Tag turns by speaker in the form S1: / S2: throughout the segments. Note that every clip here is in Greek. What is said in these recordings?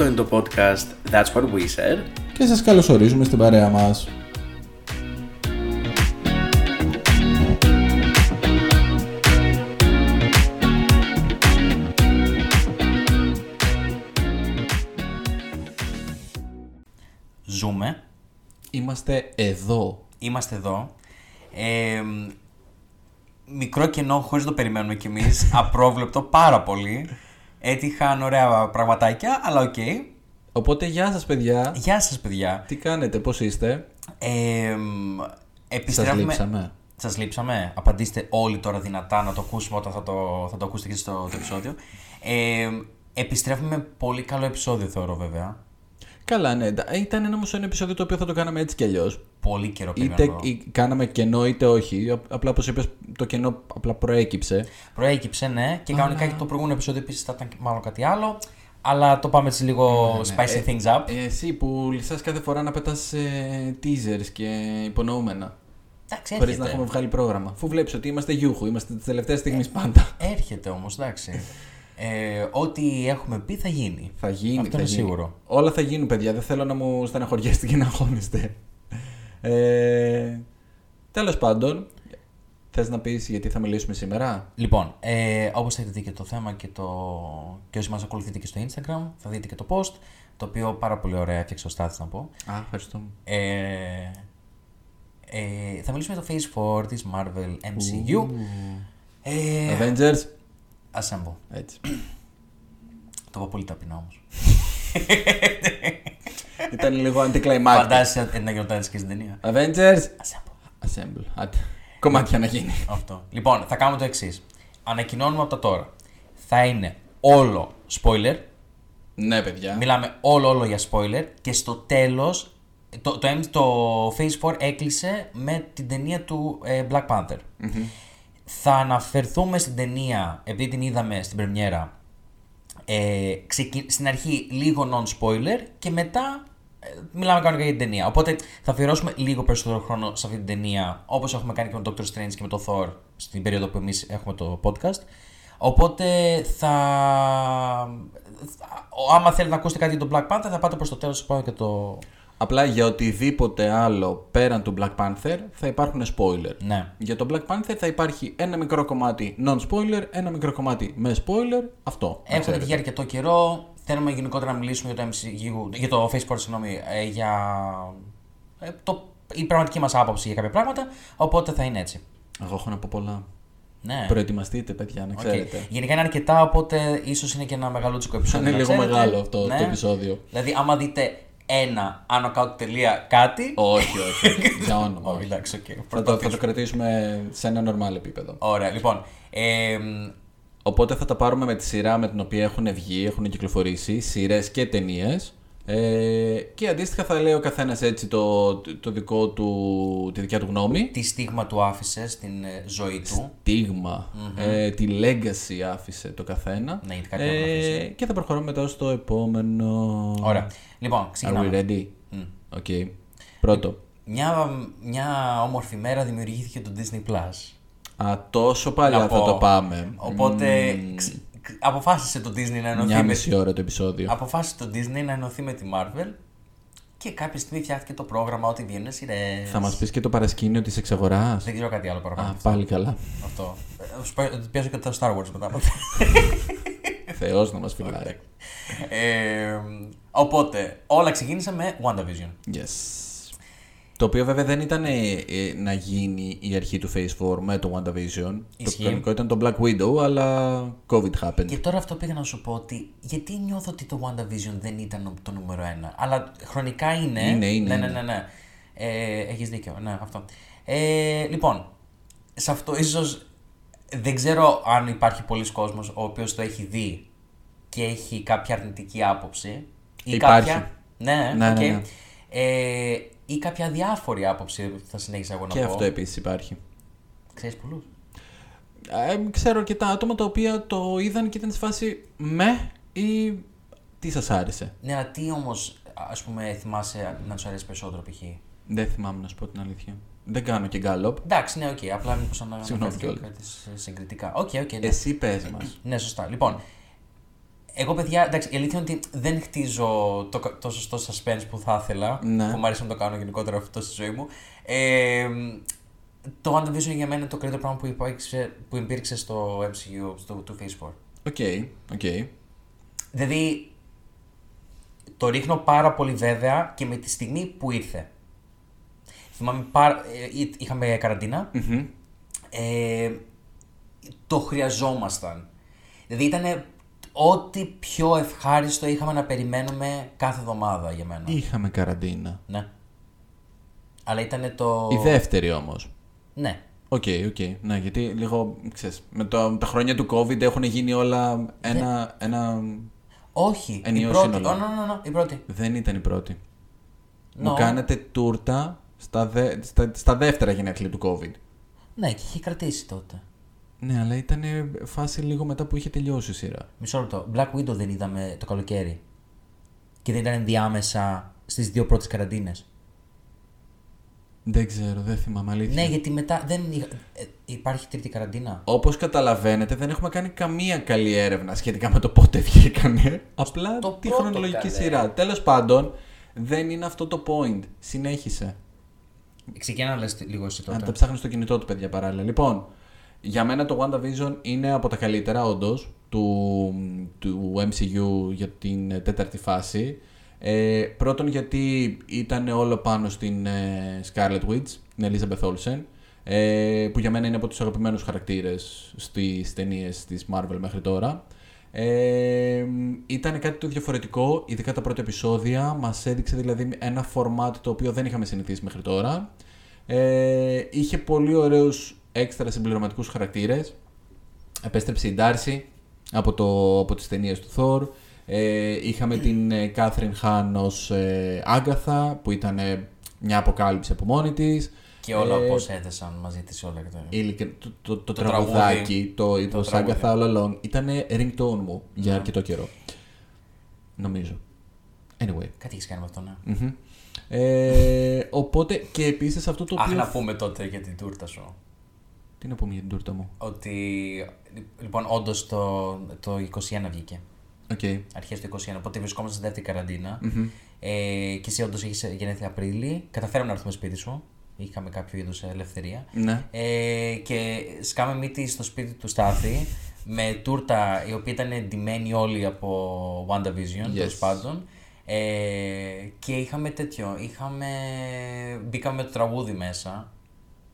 S1: Αυτό είναι το podcast That's What We Said.
S2: Και σας καλωσορίζουμε στην παρέα μας.
S1: Ζούμε.
S2: Είμαστε εδώ.
S1: Είμαστε εδώ. Ε, μικρό κενό χωρίς το περιμένουμε κι εμείς. Απρόβλεπτο πάρα πολύ. Έτυχαν ωραία πραγματάκια, αλλά οκ.
S2: Οπότε γεια σας παιδιά.
S1: Γεια σας παιδιά.
S2: Τι κάνετε, πώς είστε;
S1: Ε,
S2: Σας
S1: επιστρέφουμε...
S2: λείψαμε.
S1: Σας λείψαμε. Απαντήστε όλοι τώρα δυνατά να το ακούσουμε όταν θα το, θα το ακούσετε και στο το επεισόδιο. Ε, επιστρέφουμε με πολύ καλό επεισόδιο θεωρώ βέβαια.
S2: Καλά, ναι. Τα- Ήταν ένα όμως ένα επεισόδιο το οποίο θα το κάναμε έτσι κι αλλιώς.
S1: Πολύ καιρό
S2: Είτε
S1: περιμένω.
S2: ή- κάναμε κενό είτε όχι. Α- Απλά όπως είπες το κενό απλά προέκυψε.
S1: Προέκυψε, ναι, και κανονικά και το προηγούμενο επεισόδιο επίσης θα ήταν μάλλον κάτι άλλο. Αλλά το πάμε έτσι λίγο spicy things up.
S2: Ε, εσύ που λυσάς κάθε φορά να πετάς ε, teasers και υπονοούμενα.
S1: Εντάξει,
S2: Χωρίς
S1: έρχεται.
S2: να έχουμε βγάλει πρόγραμμα. Αφού βλέπεις ότι είμαστε γιούχου, είμαστε τη τελευταία στιγμή πάντα.
S1: Έρχεται όμως, εντάξει. Ε, ό,τι έχουμε πει θα γίνει.
S2: Θα γίνει.
S1: Αυτό
S2: θα
S1: είναι
S2: γίνει.
S1: σίγουρο.
S2: Όλα θα γίνουν, παιδιά. Δεν θέλω να μου στεναχωριέστε και να αγχώνεστε. Ε, Τέλος πάντων, θες να πεις γιατί θα μιλήσουμε σήμερα;
S1: Λοιπόν, ε, όπως θα δείτε και το θέμα και, το... και όσοι μας ακολουθείτε και στο Instagram, θα δείτε και το post, το οποίο πάρα πολύ ωραία έφτιαξε ο Στάθης να πω.
S2: Α, ευχαριστώ.
S1: Ε, ε, θα μιλήσουμε για το Phase 4 της Marvel MCU. Ε,
S2: Avengers.
S1: Assemble.
S2: Έτσι.
S1: Το είπα πολύ ταπεινά όμως.
S2: Ήταν λίγο anticlimactic.
S1: Φαντάζεσαι να γινόταν έτσι και στην ταινία.
S2: Avengers.
S1: Assemble.
S2: Assemble. Άντε. Κομμάτια να γίνει.
S1: Αυτό. Λοιπόν, θα κάνουμε το εξής. Ανακοινώνουμε από τα τώρα. Θα είναι όλο spoiler.
S2: Ναι, παιδιά.
S1: Μιλάμε όλο όλο για spoiler. Και στο τέλος, το, το, M- το Phase 4 έκλεισε με την ταινία του ε, Black Panther. Θα αναφερθούμε στην ταινία, επειδή την είδαμε στην πρεμιέρα, ε, ξεκι- στην αρχή λίγο non-spoiler και μετά ε, μιλάμε κανονικά για την ταινία. Οπότε θα αφιερώσουμε λίγο περισσότερο χρόνο σε αυτή την ταινία, όπως έχουμε κάνει και με τον Doctor Strange και με το Thor στην περίοδο που εμείς έχουμε το podcast. Οπότε θα... θα- Άμα θέλετε να ακούσετε κάτι για τον Black Panther θα πάτε προς το τέλος πάω και το...
S2: Απλά για οτιδήποτε άλλο πέραν του Black Panther θα υπάρχουν spoiler.
S1: Ναι.
S2: Για το Black Panther θα υπάρχει ένα μικρό κομμάτι non-spoiler, ένα μικρό κομμάτι με spoiler. Αυτό. να
S1: Έχουμε
S2: ξέρετε.
S1: βγει αρκετό καιρό. Θέλουμε γενικότερα να μιλήσουμε για το MCU, για το Phase 4, συγγνώμη, ε, για ε, το, η πραγματική μας άποψη για κάποια πράγματα. Οπότε θα είναι έτσι.
S2: Εγώ έχω να πω πολλά.
S1: Ναι.
S2: Προετοιμαστείτε, παιδιά, να
S1: Οκ.
S2: ξέρετε.
S1: Γενικά είναι αρκετά, οπότε ίσως είναι και ένα μεγαλούτσικο
S2: Θα
S1: επεισόδιο.
S2: είναι
S1: να
S2: λίγο
S1: ξέρετε.
S2: μεγάλο αυτό
S1: Ναι.
S2: το επεισόδιο.
S1: Δηλαδή, άμα δείτε ένα άνω κάτω τελεία κάτι.
S2: όχι, όχι. για όνομα.
S1: Όχι,
S2: όχι.
S1: εντάξει, οκ.
S2: θα, το, θα
S1: Προσπαθήσουμε.
S2: το κρατήσουμε σε ένα normal επίπεδο.
S1: Ωραία, λοιπόν. Ε,
S2: Οπότε θα τα πάρουμε με τη σειρά με την οποία έχουν βγει, έχουν κυκλοφορήσει, σειρές και ταινίες. Ε, και αντίστοιχα θα λέει ο καθένας έτσι το, το δικό του, τη δικιά του γνώμη.
S1: τι στίγμα του άφησε στην ε, ζωή του.
S2: Στίγμα, ε, τη legacy άφησε το καθένα.
S1: Ναι, γιατί κάτι πρέπει να αφήσει.
S2: και θα προχωρούμε μετά στο επόμενο.
S1: Ωραία. Λοιπόν,
S2: Are we
S1: ξεκινάμε.
S2: ready? Οκ. Πρώτο.
S1: Μια, μια όμορφη μέρα δημιουργήθηκε το Disney Plus.
S2: Α, τόσο παλιά
S1: Να
S2: θα
S1: πω.
S2: το πάμε.
S1: Οπότε ξ- ξ- αποφάσισε το Disney να ενωθεί
S2: Μια
S1: με...
S2: μισή ώρα το επεισόδιο.
S1: Αποφάσισε το Disney να ενωθεί με τη Marvel και κάποια στιγμή φτιάχτηκε το πρόγραμμα ότι βγαίνουν σειρές.
S2: Θα μας πεις και το παρασκήνιο της εξαγοράς.
S1: Δεν ξέρω κάτι άλλο πρόγραμμα.
S2: Α, πάλι καλά.
S1: Αυτό. Ε, σου πα- Πιάσω και το Star Wars μετά. από αυτό.
S2: Θεός να μας φυλάει.
S1: ε, οπότε, όλα ξεκίνησαν με WandaVision.
S2: Yes. Το οποίο βέβαια δεν ήταν ε, ε, να γίνει η αρχή του Phase 4 με το WandaVision.
S1: Ισχύει.
S2: Το κανονικό ήταν το Black Widow, αλλά COVID happened.
S1: Και τώρα αυτό πήγα να σου πω ότι γιατί νιώθω ότι το WandaVision δεν ήταν το νούμερο ένα. Αλλά χρονικά είναι.
S2: Είναι, είναι,
S1: Ναι, ναι,
S2: είναι.
S1: ναι. ναι. Ε, έχεις δίκιο. Ναι, αυτό. Ε, λοιπόν, σε αυτό ίσως δεν ξέρω αν υπάρχει πολλοί κόσμος ο οποίος το έχει δει και έχει κάποια αρνητική άποψη. Ή
S2: Υπάρχει.
S1: κάποια. Ναι,
S2: Ναι,
S1: οκ.
S2: ναι, ναι.
S1: Ε, ή κάποια διάφορη άποψη που θα συνέχισα εγώ να
S2: Και
S1: πω.
S2: αυτό επίσης υπάρχει.
S1: Ξέρεις πολλούς;
S2: Ε, ξέρω αρκετά άτομα τα οποία το είδαν και ήταν σε φάση με ή τι σας άρεσε.
S1: Ναι, αλλά τι όμως ας πούμε θυμάσαι να σου αρέσει περισσότερο π.χ.
S2: Δεν θυμάμαι να σου πω την αλήθεια. Δεν κάνω και γκάλοπ.
S1: Εντάξει, ναι, οκ. Απλά μήπως να
S2: Συγγνώμη
S1: αναφέρθηκε
S2: κιόλας.
S1: κάτι σε- συγκριτικά. Οκ, οκ. ναι.
S2: Εσύ πες μας.
S1: Ναι, σωστά. Λοιπόν, Εγώ, παιδιά, εντάξει, η αλήθεια είναι ότι δεν χτίζω το, κα- το σωστό suspense που θα ήθελα.
S2: Ναι.
S1: Που μου αρέσει να το κάνω γενικότερα αυτό στη ζωή μου. Ε, το WandaVision για μένα είναι το καλύτερο πράγμα που υπήρξε, που υπήρξε στο MCU, στο του Phase 4.
S2: Οκ, οκ.
S1: Δηλαδή, το ρίχνω πάρα πολύ βέβαια και με τη στιγμή που ήρθε. Θυμάμαι πάρα... ε, εί- είχαμε καραντίνα.
S2: Μμμ.
S1: Ε, το χρειαζόμασταν. Δηλαδή ήταν ό,τι πιο ευχάριστο είχαμε να περιμένουμε κάθε εβδομάδα για μένα.
S2: Είχαμε καραντίνα.
S1: Ναι. Αλλά ήταν το...
S2: Η δεύτερη όμως.
S1: Ναι.
S2: Οκ, οκ. Ναι, γιατί λίγο, ξέρεις, με το, τα χρόνια του COVID έχουν γίνει όλα ένα... ένα...
S1: Όχι.
S2: Ενιαίο
S1: η πρώτη.
S2: σύνολο.
S1: Oh, no, no, no, η πρώτη.
S2: Δεν ήταν η πρώτη. Μου
S1: No.
S2: κάνατε τούρτα στα, δε, στα, στα δεύτερα γενέθλια του COVID.
S1: Ναι, και είχε κρατήσει τότε.
S2: Ναι, αλλά ήταν φάση λίγο μετά που είχε τελειώσει η σειρά.
S1: Μισό λεπτό. Black Widow δεν είδαμε το καλοκαίρι. Και δεν ήταν ενδιάμεσα στις δύο πρώτες καραντίνες.
S2: Δεν ξέρω, δεν θυμάμαι αλήθεια.
S1: Ναι, γιατί μετά δεν είχα... ε, υπάρχει τρίτη καραντίνα.
S2: Όπως καταλαβαίνετε, δεν έχουμε κάνει καμία καλή έρευνα σχετικά με το πότε βγήκανε. Απλά
S1: Το
S2: τη
S1: πρώτο
S2: χρονολογική
S1: καλέ.
S2: σειρά. Τέλος πάντων, δεν είναι αυτό το point. Συνέχισε.
S1: Ξεκινά να λες λίγο εσύ τότε.
S2: Αν τα ψάχνεις στο κινητό του, παιδιά, παράλληλα. Λοιπόν, για μένα το WandaVision είναι από τα καλύτερα, όντως, του, του MCU για την ε, τέταρτη φάση. Ε, πρώτον, γιατί ήταν όλο πάνω στην ε, Scarlet Witch, την Elizabeth Olsen, ε, που για μένα είναι από τους αγαπημένους χαρακτήρες στις ταινίες της Marvel μέχρι τώρα. Ε, ήταν κάτι το διαφορετικό, ειδικά τα πρώτα επεισόδια. Μας έδειξε δηλαδή ένα format το οποίο δεν είχαμε συνηθίσει μέχρι τώρα. Ε, είχε πολύ ωραίους έξτρα συμπληρωματικούς χαρακτήρες. Επέστρεψε η Darcy από, το, από τις ταινίες του Thor. Ε, είχαμε την ε, Catherine Han ως ε, Agatha, που ήταν ε, μια αποκάλυψη από μόνη της.
S1: Και όλα
S2: Ε,
S1: πώ έθεσαν μαζί της όλα και τα.
S2: Ήλικε, το, το, το,
S1: Το
S2: τραγουδάκι, το, το, το
S1: τραγούδι.
S2: Agatha All Along, ήταν ringtone μου για
S1: Ναι.
S2: αρκετό καιρό. Νομίζω. Anyway.
S1: Κάτι έχεις κάνει με αυτό, ναι.
S2: Μμμ. Ε, οπότε και επίσης αυτό το
S1: Αχ,
S2: οποίο...
S1: να πούμε τότε για την τούρτα σου.
S2: Τι να πούμε για την τούρτα μου;
S1: Ότι. Λοιπόν, όντως το, το 21 βγήκε.
S2: Οκ.
S1: Αρχές του 21. Οπότε βρισκόμαστε στη δεύτερη καραντίνα. Ε, και εσύ όντως έχεις γενέθλια Απρίλη. Καταφέραμε να έρθουμε σπίτι σου. Είχαμε κάποιου είδους ελευθερία.
S2: Ναι.
S1: Ε, και σκάμε μύτη στο σπίτι του Στάθη με τούρτα η οποία ήταν ντυμένη όλοι από WandaVision,
S2: Yes.
S1: τέλος πάντων. Ε, και είχαμε τέτοιο. Είχαμε... Μπήκαμε με το τραγούδι μέσα.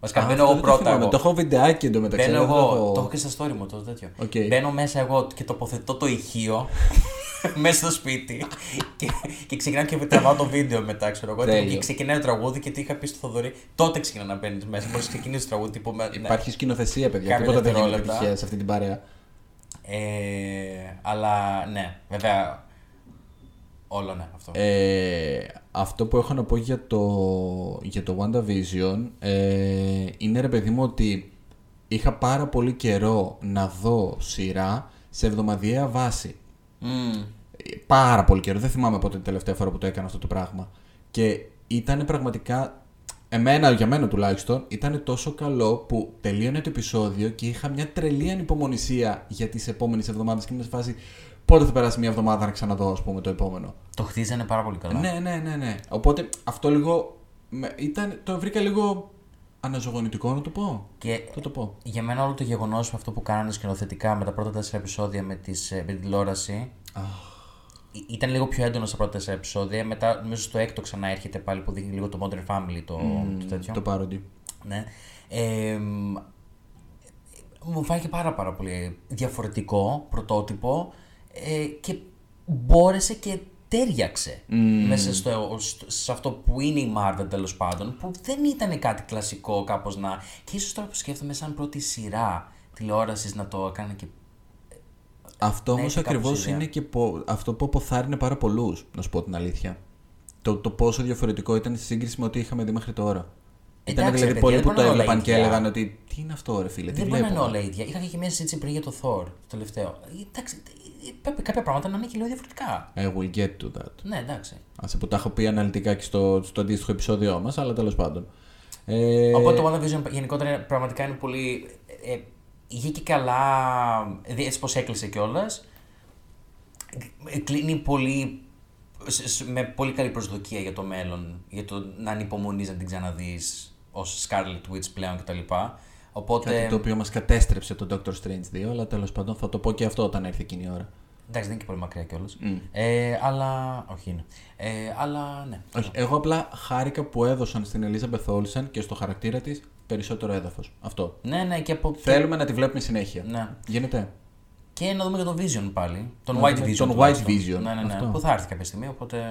S1: Βασικά
S2: Α,
S1: μπαίνω
S2: αυτό
S1: εγώ
S2: δεν το
S1: πρώτα.
S2: θυμάμαι.
S1: Εγώ.
S2: Το έχω βιντεάκι εντωμεταξύ.
S1: Μπαίνω
S2: αλλά δεν
S1: εγώ.
S2: έχω-
S1: Το έχω και στα story μου το τέτοιο.
S2: Οκ.
S1: Μπαίνω μέσα εγώ και τοποθετώ το ηχείο μέσα στο σπίτι και, και ξεκινάω και τραβάω το βίντεο μετά, ξέρω εγώ.
S2: Τέλειο.
S1: Και ξεκινάει το τραγούδι και τι είχα πει στο Θοδωρή. Τότε ξεκινά να μπαίνεις μέσα. Μπορείς να ξεκινήσεις το τραγούδι. Τύπου, με, ναι.
S2: Υπάρχει σκηνοθεσία, παιδιά.
S1: Κάποια
S2: Τίποτα δεν γίνεται
S1: δευτερόλεπτα.
S2: τυχαία σε αυτή την παρέα.
S1: Ε, αλλά ναι, βέβαια. Όλο ναι, αυτό.
S2: Ε, αυτό που έχω να πω για το, για το WandaVision ε, είναι ρε παιδί μου ότι είχα πάρα πολύ καιρό να δω σειρά σε εβδομαδιαία βάση.
S1: Μμμ.
S2: Ε, Πάρα πολύ καιρό. Δεν θυμάμαι πότε την τελευταία φορά που το έκανα αυτό το πράγμα. Και ήταν πραγματικά. Εμένα, για μένα τουλάχιστον, ήταν τόσο καλό που τελείωνε το επεισόδιο και είχα μια τρελή ανυπομονησία για τις επόμενες εβδομάδες και ήμουν σε φάση πότε θα περάσει μια εβδομάδα να ξαναδώ, ας πούμε, το επόμενο;
S1: Το χτίζανε πάρα πολύ καλά.
S2: Ναι, ναι, ναι, ναι. Οπότε αυτό λίγο. με- Ήταν, το βρήκα λίγο αναζωογονητικό να το πω.
S1: Και
S2: Θα το πω.
S1: για μένα όλο το γεγονός αυτό που κάνανε σκηνοθετικά με τα πρώτα τέσσερα επεισόδια με, τις, ε, με την τηλεόραση. Ή- Ήταν λίγο πιο έντονο στα πρώτα τέσσερα επεισόδια. Μετά, νομίζω στο έκτο ξανά έρχεται πάλι που δείχνει λίγο το Modern Family το, το τέτοιο.
S2: Το πάροντι.
S1: Ναι. Ε, μ, μου φάνηκε πάρα πάρα πολύ διαφορετικό πρωτότυπο ε, και μπόρεσε και τέριαξε μέσα στο, στο- σε αυτό που είναι η Marvel τέλος πάντων που δεν ήταν κάτι κλασικό κάπως να και ίσως τώρα που σκέφτομαι σαν πρώτη σειρά τηλεόρασης να το έκανε και
S2: Αυτό
S1: Ναι,
S2: όμως
S1: έχει
S2: ακριβώς
S1: κάπως ιδέα.
S2: είναι και πο- αυτό που αποθάρρυνε πάρα πολλούς, να σου πω την αλήθεια. Το, το πόσο διαφορετικό ήταν στη σύγκριση με ό,τι είχαμε δει μέχρι τώρα. Ήταν
S1: Εντάξει,
S2: δηλαδή
S1: ρε
S2: πολλοί
S1: παιδιά,
S2: που
S1: δεν
S2: το
S1: μπορούν όλα
S2: έβλεπαν και
S1: ίδια.
S2: έλεγαν ότι τι είναι αυτό, ρε φίλε, τι
S1: δεν μπορεί να είναι
S2: βλέπουμε.
S1: όλα ίδια. Είχα και μια συζήτηση πριν για το Thor το τελευταίο. Εντάξει, ε, πρέπει κάποια πράγματα να είναι και λίγο διαφορετικά.
S2: I will get to that.
S1: Ναι, εντάξει.
S2: Άσε που τα έχω πει αναλυτικά και στο, στο αντίστοιχο επεισόδιό μας, αλλά τέλος πάντων. Ε,
S1: Οπότε το WandaVision γενικότερα πραγματικά είναι πολύ. Ε, είχε και καλά. Δηλαδή έτσι πως έκλεισε κιόλας. κλείνει πολύ, σ- σ- με πολύ καλή προσδοκία για το μέλλον, για το να ανυπομονείς να την ξαναδείς ως Scarlet Witch πλέον κτλ. Οπότε,
S2: Κάτι το οποίο μας κατέστρεψε το Doctor Strange 2, αλλά τέλος πάντων θα το πω και αυτό όταν έρθει εκείνη η ώρα.
S1: εντάξει δεν είναι και πολύ μακριά κιόλας. Ε, αλλά, όχι είναι. Ε, αλλά ναι.
S2: Όχι, εγώ απλά χάρηκα που έδωσαν στην Elizabeth Olsen και στο χαρακτήρα της περισσότερο έδαφος. Αυτό.
S1: Ναι, ναι, και από...
S2: Θέλουμε να τη βλέπουμε συνέχεια.
S1: Ναι.
S2: Γίνεται.
S1: Και να δούμε και τον Vision πάλι. Τον
S2: Να
S1: White
S2: δούμε
S1: Vision.
S2: τον
S1: τουλάχιστον.
S2: White Vision,
S1: Ναι, ναι, ναι.
S2: αυτό.
S1: Που θα έρθει κάποια στιγμή, οπότε.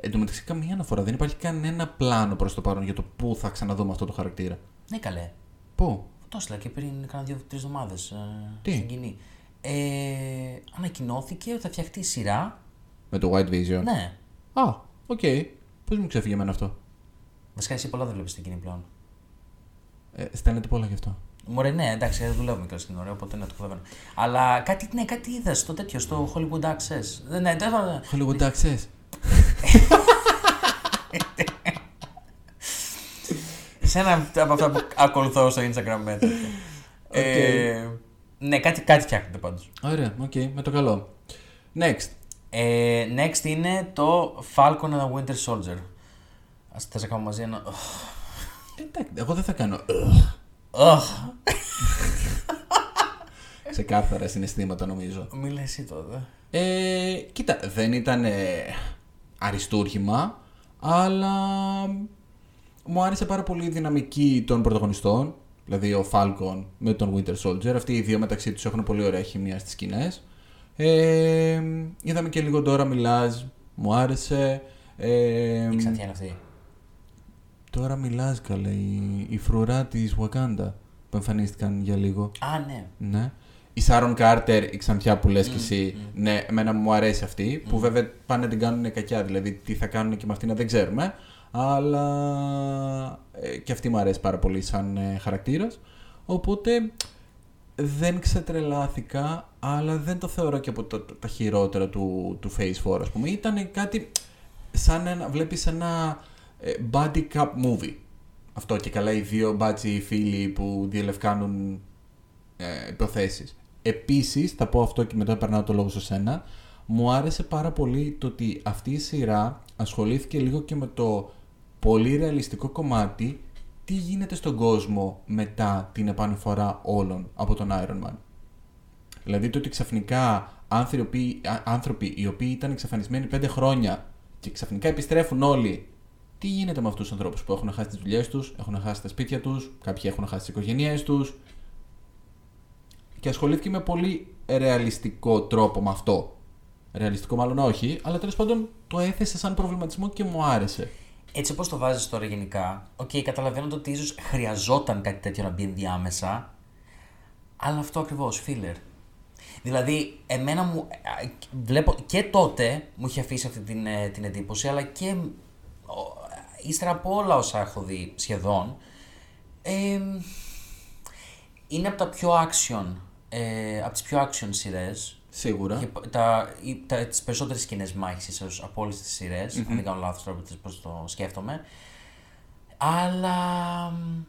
S2: Εν τω μεταξύ, καμία αναφορά. Δεν υπάρχει κανένα πλάνο προς το παρόν για το πού θα ξαναδούμε αυτό το χαρακτήρα.
S1: Ναι, καλέ.
S2: Πού;
S1: Το έστειλα και πριν κάνα δύο-τρει εβδομάδες
S2: Τι;
S1: στην κοινή. Ε, ανακοινώθηκε ότι θα φτιαχτεί σειρά.
S2: Με το White Vision.
S1: Ναι.
S2: Α, οκ. Πώς μου ξέφυγε εμένα αυτό;
S1: Βασικά εσύ πολλά δεν βλέπει στην κοινή πλέον.
S2: Ε, στέλνετε πολλά γι' αυτό.
S1: Μωρέ, ναι, εντάξει, δεν δουλεύουμε κιόλας στην ώρα, οπότε ναι, το καταλαβαίνω. Αλλά κάτι, ναι, κάτι είδα στο τέτοιο, στο Hollywood Access. Δεν- Ναι, δεν
S2: Hollywood Access.
S1: Σε ένα από αυτά που ακολουθώ στο Instagram με τέτοια. Ε, ναι, κάτι, κάτι φτιάχνεται πάντως.
S2: Ωραία, οκ, με το καλό. Next.
S1: Ε, next είναι το Falcon and the Winter Soldier. Ας θες να κάνουμε μαζί ένα...
S2: Εντάξει, εγώ δεν θα κάνω.
S1: Οχ,
S2: Ξεκάθαρα συναισθήματα νομίζω.
S1: μη λες εσύ τότε.
S2: Ε, κοίτα, δεν ήταν ε, αριστούργημα, αλλά μου άρεσε πάρα πολύ η δυναμική των πρωταγωνιστών. Δηλαδή ο Falcon με τον Winter Soldier. Αυτοί οι δύο μεταξύ τους έχουν πολύ ωραία χημεία στις σκηνές. Ε, είδαμε και λίγο τώρα μιλάς, μου άρεσε. Ε,
S1: Η ξανθιά είναι αυτή.
S2: τώρα μιλάς καλέ, η, η φρουρά της Wakanda που εμφανίστηκαν για λίγο.
S1: Α, ναι.
S2: Ναι. Η Σάρον Κάρτερ, η ξανθιά που λες και εσύ, ναι, εμένα μου αρέσει αυτή, που βέβαια πάνε να την κάνουν κακιά, δηλαδή τι θα κάνουν και με αυτήν δεν ξέρουμε, αλλά ε, και αυτή μου αρέσει πάρα πολύ σαν ε, χαρακτήρας, οπότε δεν ξετρελάθηκα, αλλά δεν το θεωρώ και από το- το- τα χειρότερα του, του Phase 4, ας πούμε. Ήταν κάτι σαν να βλέπεις ένα ε, buddy cup movie. Αυτό και καλά οι δύο μπάτσι φίλοι που διελευκάνουν ε, υποθέσεις. Επίσης, θα πω αυτό και μετά περνάω το λόγο σε σένα, μου άρεσε πάρα πολύ το ότι αυτή η σειρά ασχολήθηκε λίγο και με το πολύ ρεαλιστικό κομμάτι τι γίνεται στον κόσμο μετά την επανεφορά όλων από τον Iron Man. Δηλαδή το ότι ξαφνικά άνθρωποι, α- άνθρωποι οι οποίοι ήταν εξαφανισμένοι πέντε χρόνια και ξαφνικά επιστρέφουν όλοι. Τι γίνεται με αυτούς τους ανθρώπους που έχουν χάσει τις δουλειές τους, έχουν χάσει τα σπίτια τους, κάποιοι έχουν χάσει τις οικογένειές τους. Και ασχολήθηκε με πολύ ρεαλιστικό τρόπο με αυτό. Ρεαλιστικό μάλλον όχι, αλλά τέλος πάντων το έθεσε σαν προβληματισμό και μου άρεσε.
S1: Έτσι όπως το βάζεις τώρα γενικά, οκ, καταλαβαίνω ότι ίσως χρειαζόταν κάτι τέτοιο να μπει ενδιάμεσα, αλλά αυτό ακριβώς, filler. Δηλαδή, εμένα μου, α, βλέπω, και τότε μου είχε αφήσει αυτή την, ε, την εντύπωση, αλλά και ο, ύστερα από όλα όσα έχω δει σχεδόν, ε, είναι από τα πιο action, ε, από τις πιο action σειρές,
S2: Σίγουρα.
S1: και π- τα, οι- τα, τις περισσότερες σκηνές μάχης ίσως από όλες τις σειρες αν δεν κάνω λάθος τώρα πώς το σκέφτομαι. Αλλά μ,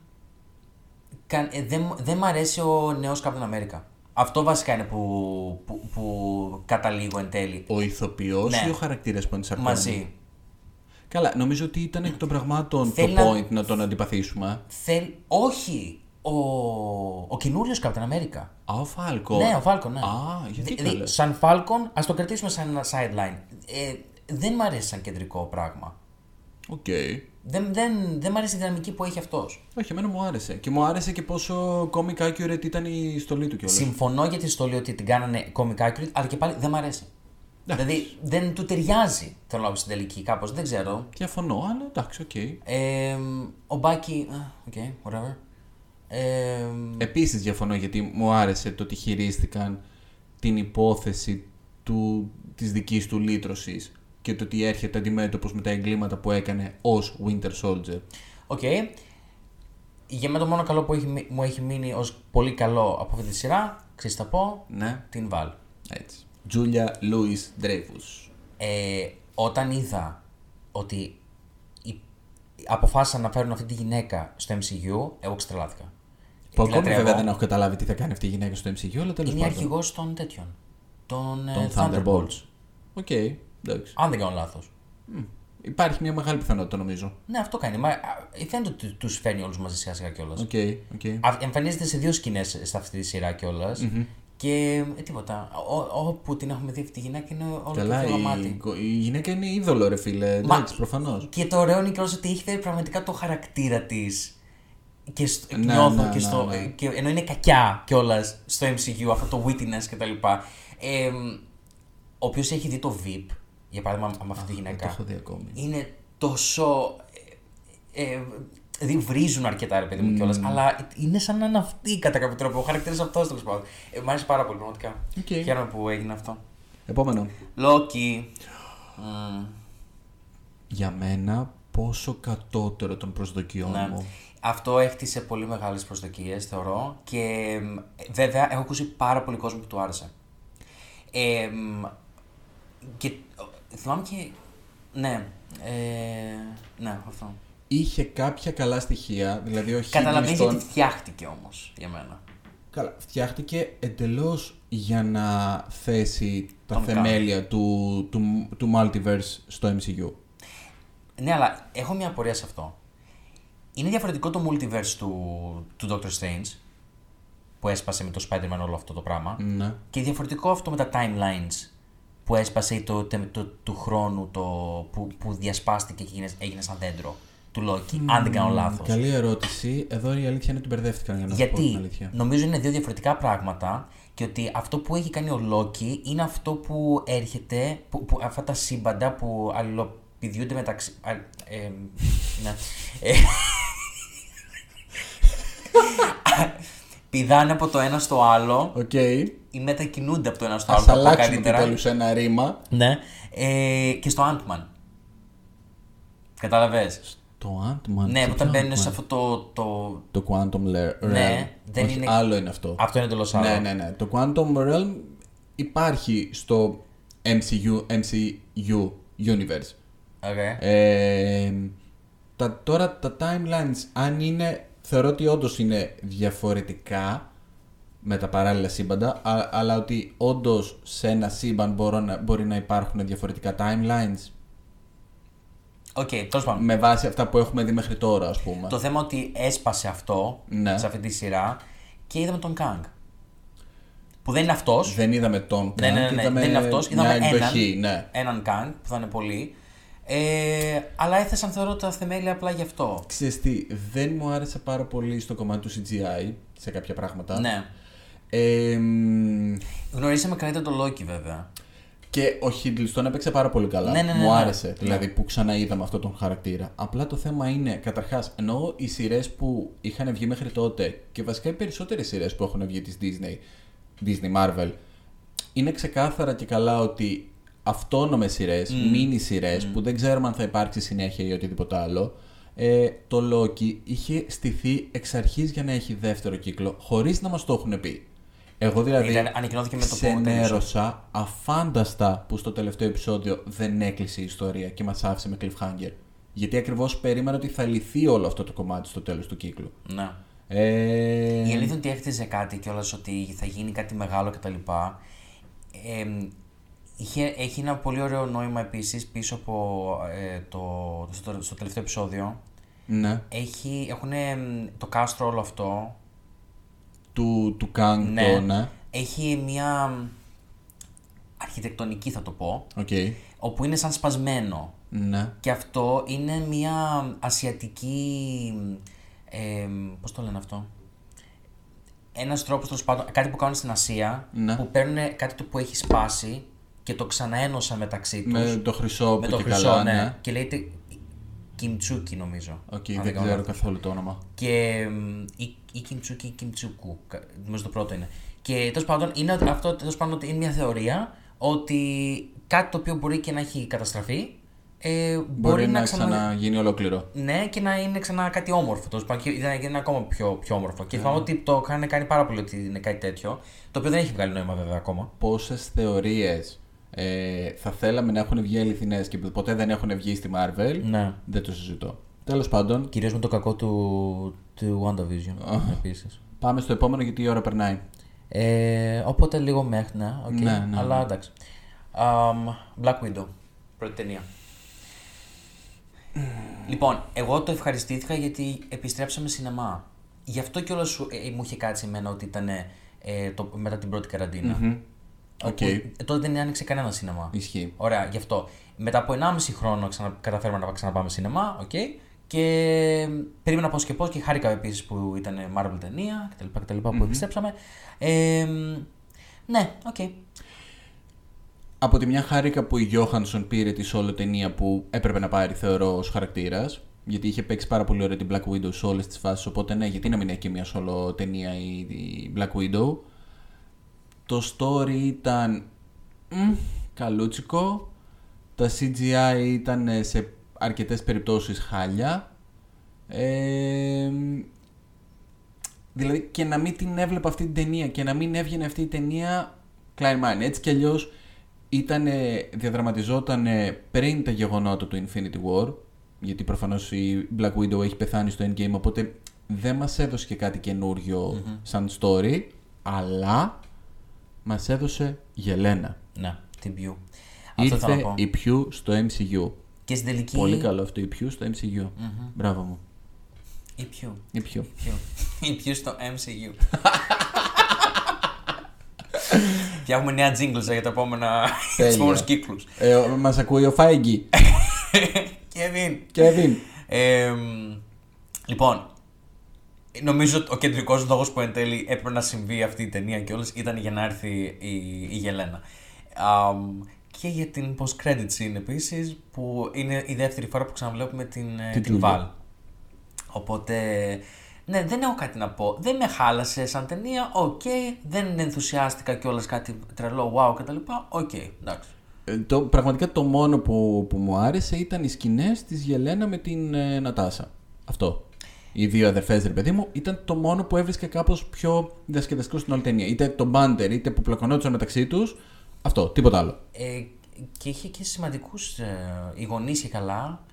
S1: κα- ε, δεν, μ- δεν μ' αρέσει ο νέος Captain America. Αυτό βασικά είναι που, που, που καταλήγω εν τέλει.
S2: Ο ηθοποιός
S1: Ναι.
S2: ή ο χαρακτήρας που ενσαρκώνει;
S1: Μαζί.
S2: Καλά, νομίζω ότι ήταν εκ των πραγμάτων
S1: Θέλει
S2: το
S1: να-
S2: point να τον αντιπαθήσουμε.
S1: Θέλ, όχι, ο, ο καινούριος Captain America.
S2: Α, ο Φάλκο.
S1: Ναι, ο Falcon, ναι.
S2: Α, γιατί
S1: Δηλαδή,
S2: καλέ.
S1: σαν Falcon, ας το κρατήσουμε σαν ένα sideline. Ε, δεν μ' αρέσει σαν κεντρικό πράγμα.
S2: Οκ.
S1: Δεν, δεν, δεν μ' αρέσει η δυναμική που έχει αυτός.
S2: Όχι, εμένα μου άρεσε. Και μου άρεσε και πόσο comic accurate ήταν η στολή του κιόλας.
S1: Συμφωνώ για τη στολή ότι την κάνανε comic accurate, αλλά και πάλι δεν μ' αρέσει.
S2: Εντάξει.
S1: Δηλαδή δεν του ταιριάζει, θέλω να πω στην τελική κάπως, δεν ξέρω.
S2: Διαφωνώ, αλλά εντάξει, οκ.
S1: Ε, ο Bucky, α, OK, whatever. Ε,
S2: Επίσης διαφωνώ γιατί μου άρεσε το ότι χειρίστηκαν την υπόθεση του, της δικής του λύτρωσης και το ότι έρχεται αντιμέτωπος με τα εγκλήματα που έκανε ως Winter Soldier.
S1: OK. Για μένα το μόνο καλό που έχει, μει- μου έχει μείνει ως πολύ καλό από αυτή τη σειρά, ξέρεις τι θα πω,
S2: Ναι,
S1: την Val.
S2: έτσι. Julia Louis Dreyfus.
S1: Ε, όταν είδα ότι η- αποφάσισαν να φέρουν αυτή τη γυναίκα στο MCU, εγώ ξετρελάθηκα.
S2: Που
S1: Τη
S2: ακόμη
S1: λατρεύω.
S2: βέβαια δεν έχω καταλάβει τι θα κάνει αυτή η γυναίκα στο MCU, αλλά τέλος
S1: Είναι η
S2: πάντων.
S1: αρχηγός των τέτοιων. Των, ε,
S2: Των Thunderbolts. OK, εντάξει.
S1: Αν δεν κάνω λάθος.
S2: Υπάρχει μια μεγάλη πιθανότητα νομίζω.
S1: Ναι, αυτό κάνει. Μα α, φαίνεται ότι τους φέρνει όλους μαζί σιγά σιγά κιόλας.
S2: OK, OK.
S1: Εμφανίζεται σε δύο σκηνές σε αυτή τη σειρά κιόλας. Και ε, τίποτα. Ό- όπου την έχουμε δει αυτή τη γυναίκα είναι όλο
S2: Καλά,
S1: το
S2: η,
S1: μάτι.
S2: η γυναίκα είναι είδωλο, ρε φίλε. Εντάξει, προφανώς.
S1: Και το ωραίο είναι κιόλας ότι έχει φέρει πραγματικά το χαρακτήρα της. Και στο,
S2: Ναι,
S1: νιώθω
S2: ναι,
S1: και
S2: ναι,
S1: στο,
S2: ναι.
S1: Και, ενώ είναι κακιά κιόλας στο MCU, αυτό το wittiness κτλ. Ε, ο οποίος έχει δει το Veep, για παράδειγμα, με αυτή τη
S2: Δεν το
S1: γυναίκα,
S2: έχω δει ακόμη.
S1: είναι τόσο. Ε, ε, δηλαδή βρίζουν αρκετά, ρε παιδί μου κιόλας, αλλά είναι σαν να είναι αυτή κατά κάποιο τρόπο. Ο χαρακτήρας αυτός τέλος πάντων. Ε, μ' άρεσε πάρα πολύ, πραγματικά.
S2: Οκ.
S1: Χαίρομαι που έγινε αυτό.
S2: Επόμενο.
S1: Loki. Μμμ.
S2: Για μένα, πόσο κατώτερο των προσδοκιών
S1: Ναι.
S2: μου.
S1: Αυτό έχτισε πολύ μεγάλες προσδοκίες, θεωρώ. Και μ, βέβαια, έχω ακούσει πάρα πολύ κόσμο που του άρεσε. Ε, μ, και ε, θυμάμαι και... Ναι, ε, ναι, αυτό.
S2: Είχε κάποια καλά στοιχεία, δηλαδή ο
S1: Καταλαβαίνεις
S2: Hiddleston-
S1: γιατί φτιάχτηκε όμως για μένα.
S2: Καλά, φτιάχτηκε εντελώς για να θέσει τα
S1: Τον
S2: θεμέλια του, του, του multiverse στο MCU.
S1: Ναι, αλλά έχω μια απορία σε αυτό. Είναι διαφορετικό το multiverse του, του Doctor Strange, που έσπασε με το Spider-Man όλο αυτό το πράγμα,
S2: Ναι.
S1: και διαφορετικό αυτό με τα timelines που έσπασε το, το, το, του χρόνου το, που, που διασπάστηκε και έγινε, έγινε σαν δέντρο του Loki, αν δεν κάνω λάθος.
S2: Καλή ερώτηση. Εδώ η αλήθεια είναι ότι μπερδεύτηκαν για να σου πω την
S1: Γιατί
S2: αλήθεια.
S1: νομίζω είναι δύο διαφορετικά πράγματα και ότι αυτό που έχει κάνει ο Loki είναι αυτό που έρχεται, που, που, αυτά τα σύμπαντα που αλληλοπηδιούνται μεταξύ. Α, ε, ναι. Ε, πηδάνε από το ένα στο άλλο
S2: Οκ.
S1: ή μετακινούνται από το ένα στο άλλο.
S2: Ας
S1: θα πω
S2: αλλάξουμε
S1: καλύτερα.
S2: επιτέλους ένα ρήμα.
S1: Ναι. Ε, και στο Ant-Man. Κατάλαβες;
S2: Το Ant-Man.
S1: Ναι,
S2: ποιο
S1: όταν μπαίνουν
S2: Ant-Man?
S1: σε αυτό το. το...
S2: Το Quantum Realm.
S1: Ναι, δεν
S2: Όχι,
S1: είναι-
S2: άλλο είναι αυτό.
S1: Αυτό είναι τελώς άλλο.
S2: Ναι, ναι, ναι. Το Quantum Realm υπάρχει στο MCU, MCU Universe.
S1: Okay.
S2: Ε, τα, τώρα τα timelines, αν είναι, θεωρώ ότι όντως είναι διαφορετικά με τα παράλληλα σύμπαντα, α- αλλά ότι όντως σε ένα σύμπαν μπορώ να, μπορεί να υπάρχουν διαφορετικά timelines
S1: OK, τέλος πάντων.
S2: με βάση αυτά που έχουμε δει μέχρι τώρα, ας πούμε.
S1: Το θέμα ότι έσπασε αυτό
S2: Ναι.
S1: σε αυτή τη σειρά και είδαμε τον Κang. Που δεν είναι αυτός.
S2: Δεν είδαμε τον
S1: Ναι, ναι, ναι,
S2: Kang,
S1: ναι,
S2: είδαμε
S1: δεν είναι αυτός.
S2: μια
S1: Είδαμε έναν,
S2: εκδοχή, ναι.
S1: έναν Kang που θα είναι πολύ. Ε, αλλά έθεσαν θεωρώ τα θεμέλια απλά γι' αυτό.
S2: Ξέρεις τι, δεν μου άρεσε πάρα πολύ στο κομμάτι του CGI σε κάποια πράγματα.
S1: Ναι.
S2: Ε, μ,
S1: Γνωρίσαμε καλύτερα τον Loki βέβαια.
S2: Και ο Hiddleston έπαιξε πάρα πολύ καλά.
S1: Ναι, ναι, ναι,
S2: Μου
S1: ναι.
S2: άρεσε, δηλαδή που ξαναείδαμε αυτόν τον χαρακτήρα. Απλά το θέμα είναι, καταρχάς, ενώ οι σειρές που είχαν βγει μέχρι τότε και βασικά οι περισσότερες σειρές που έχουν βγει της Disney, Disney Marvel, είναι ξεκάθαρα και καλά ότι αυτόνομες σειρές, mini σειρές που δεν ξέρουμε αν θα υπάρξει συνέχεια ή οτιδήποτε άλλο. Ε, το Loki είχε στηθεί εξ αρχής για να έχει δεύτερο κύκλο, χωρίς να μας το έχουν πει. Εγώ δηλαδή
S1: Ήταν- ανακοινώθηκε με το που τέλειωσε.
S2: ξενέρωσα αφάνταστα που στο τελευταίο επεισόδιο δεν έκλεισε η ιστορία και μας άφησε με cliffhanger. Γιατί ακριβώς περίμενα ότι θα λυθεί όλο αυτό το κομμάτι στο τέλος του κύκλου.
S1: Ναι.
S2: Ε...
S1: Η αλήθεια είναι ότι έχτιζε κάτι κιόλας ότι θα γίνει κάτι μεγάλο κτλ. Ε, είχε, έχει ένα πολύ ωραίο νόημα επίσης πίσω από ε, το, στο, στο τελευταίο επεισόδιο.
S2: Ναι.
S1: Έχει, έχουν το κάστρο όλο αυτό.
S2: Του, του Kang
S1: Ναι.
S2: το ναι.
S1: Έχει μια μ, αρχιτεκτονική θα το πω,
S2: Οκ.
S1: όπου είναι σαν σπασμένο.
S2: Ναι.
S1: Και αυτό είναι μια ασιατική. Ε, πώς το λένε αυτό; Ένας τρόπος, τέλος πάντων, κάτι που κάνουν στην Ασία,
S2: Ναι.
S1: που παίρνουν κάτι το που έχει σπάσει και το ξαναένωσαν μεταξύ τους.
S2: Με το χρυσό
S1: με
S2: που
S1: το
S2: και
S1: χρυσό,
S2: καλά,
S1: ναι.
S2: ναι.
S1: Και λέγεται Κιμτσούκι νομίζω.
S2: Οκ,
S1: αν
S2: δεν
S1: κάνω
S2: ξέρω
S1: λάθος.
S2: καθόλου το όνομα.
S1: Και μ, ή, ή Κιμτσούκι ή Κιμτσούκου. κα- Νομίζω το πρώτο είναι. Και τέλος πάντων είναι ότι αυτό τέλος πάντων ότι είναι μια θεωρία ότι κάτι το οποίο μπορεί και να έχει καταστραφεί ε, μπορεί,
S2: Μπορεί, να,
S1: ξανα...
S2: ξαναγίνει ολόκληρο.
S1: Ναι, και να είναι ξανά κάτι όμορφο. Τέλος πάντων, και να γίνει ακόμα πιο, πιο όμορφο. Και θυμάμαι ότι το είχαν κάνει πάρα πολύ ότι είναι κάτι τέτοιο. Το οποίο δεν έχει βγάλει νόημα βέβαια ακόμα.
S2: Πόσες θεωρίες ε, θα θέλαμε να έχουν βγει αληθινές και ποτέ δεν έχουν βγει στη Marvel,
S1: Ναι.
S2: δεν το συζητώ. Τέλος πάντων,
S1: Κυρίως με το κακό του, του WandaVision επίσης.
S2: πάμε στο επόμενο γιατί η ώρα περνάει.
S1: Ε, οπότε λίγο μέχρι, ναι, οκ.
S2: Ναι, ναι,
S1: αλλά
S2: ναι.
S1: εντάξει. Um, Black Widow. Πρώτη ταινία. Λοιπόν, εγώ το ευχαριστήθηκα γιατί επιστρέψαμε σινεμά. Γι' αυτό κιόλας ε, μου είχε κάτσει εμένα ότι ήταν ε, το, μετά την πρώτη καραντίνα.
S2: Μμμ.
S1: Όπου,
S2: Οκ.
S1: ε, τότε δεν άνοιξε κανένα σινεμά.
S2: Ισχύει.
S1: Ωραία, γι' αυτό. Μετά από 1,5 χρόνο ξανα, καταφέραμε να ξαναπάμε σινεμά, οκ. Και περίμενα πώς και πώς και χάρηκα επίσης που ήταν Marvel ταινία κτλ. κτλ που επιστρέψαμε. Ε, ναι, οκ.
S2: Από τη μια χάρηκα που η Johansson πήρε τη solo ταινία που έπρεπε να πάρει, θεωρώ, ως χαρακτήρας. Γιατί είχε παίξει πάρα πολύ ωραία την Black Widow σε όλες τις φάσεις. Οπότε, ναι, γιατί να μην έχει και μια solo ταινία η, η Black Widow. Το story ήταν. μ, καλούτσικο. Τα CGI ήταν ε, σε αρκετές περιπτώσεις χάλια. Ε, δηλαδή και να μην την έβλεπα αυτή την ταινία και να μην έβγαινε αυτή η ταινία Klein Mine. Έτσι κι αλλιώς ήταν, διαδραματιζόταν πριν τα γεγονότα του Infinity War γιατί προφανώς η Black Widow έχει πεθάνει στο Endgame οπότε δεν μας έδωσε και κάτι καινούριο σαν story αλλά μας έδωσε Γελένα.
S1: Ναι, την Pew. Αυτό ήθελα να
S2: Ήρθε
S1: πω.
S2: η Pew στο MCU.
S1: Και στην τελική.
S2: Πολύ καλό αυτό η Pew στο MCU. Μπράβο μου.
S1: Η Pew.
S2: Η Pew.
S1: Ποιο; Η Pew στο MCU. Φτιάχνουμε νέα jingles για τα επόμενα τους
S2: Τέλεια.
S1: επόμενους κύκλους.
S2: Ε, ο- μας ακούει ο Φάιγκη.
S1: Kevin.
S2: Κέβιν.
S1: Ε, λοιπόν, νομίζω ότι ο κεντρικός λόγος που εν τέλει έπρεπε να συμβεί αυτή η ταινία και όλες ήταν για να έρθει η, η Γελένα. Αμ, και για την post-credit scene επίσης, που είναι η δεύτερη φορά που ξαναβλέπουμε την, ε,
S2: Την
S1: την
S2: Τζούλια.
S1: Val. Οπότε, ναι, δεν έχω κάτι να πω. Δεν με χάλασε σαν ταινία, οκ. Δεν ενθουσιάστηκα κιόλας κάτι τρελό, wow κτλ. Οκ, εντάξει.
S2: Ε, Το, πραγματικά το μόνο που, που μου άρεσε ήταν οι σκηνές της Yelena με την ε, Νατάσα. Αυτό. Οι δύο αδερφές, ρε παιδί μου, ήταν το μόνο που έβρισκα κάπως πιο διασκεδαστικό στην όλη ταινία. Είτε το banter, είτε που πλακωνόντουσαν μεταξύ τους. Αυτό, τίποτα άλλο.
S1: Ε, και είχε και σημαντικούς ε, οι γονείς και καλά.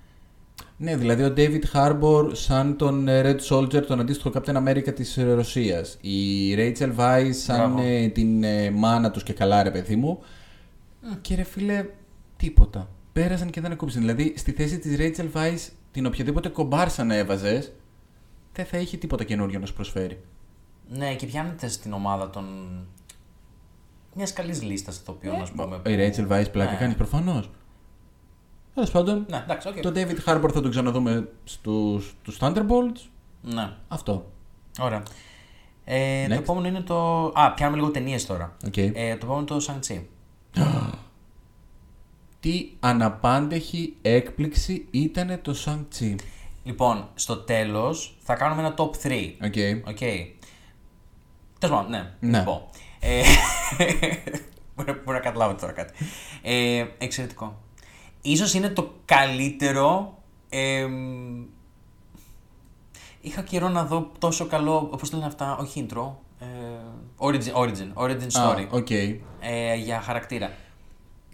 S2: Ναι, δηλαδή ο David Harbour σαν τον ε, Red Soldier, τον αντίστοιχο Captain America της ε, Ρωσίας. Η Rachel Weisz σαν
S1: Μπράβο.
S2: ε, την ε, μάνα τους και καλά ρε παιδί μου. Και ρε φίλε, τίποτα. Πέρασαν και δεν ακούμπησαν. Δηλαδή στη θέση της Rachel Weisz την οποιαδήποτε κομπάρσα να έβαζες, δεν θα είχε τίποτα καινούριο να σου προσφέρει.
S1: Ναι, και πιάνεται στην ομάδα των. μιας καλής λίστας ηθοποιών, α πούμε.
S2: Η Rachel Weisz πλάκα
S1: Ναι.
S2: κάνει προφανώς. Τέλος πάντων,
S1: Ναι, εντάξει, οκ.
S2: τον David Harbour θα τον ξαναδούμε στους, στους Thunderbolts.
S1: Ναι,
S2: Αυτό.
S1: ωραία. Ε, το
S2: Next.
S1: επόμενο είναι το. Α, πιάνουμε λίγο ταινίες τώρα.
S2: Οκ.
S1: Ε, το επόμενο είναι το Shang-Chi.
S2: Τι αναπάντεχη έκπληξη ήταν το Shang-Chi;
S1: Λοιπόν, στο τέλος θα κάνουμε ένα top 3.
S2: Οκ.
S1: Οκ. Τέλος πάντων, ναι.
S2: Ναι.
S1: Λοιπόν. Ε, μπορεί, μπορεί να καταλάβετε τώρα κάτι. Ε, εξαιρετικό. Ίσως είναι το καλύτερο. εμ, είχα καιρό να δω τόσο καλό. Πώ λένε αυτά, όχι intro. Ε, origin, origin, origin story.
S2: Α, οκ.
S1: ε, για χαρακτήρα.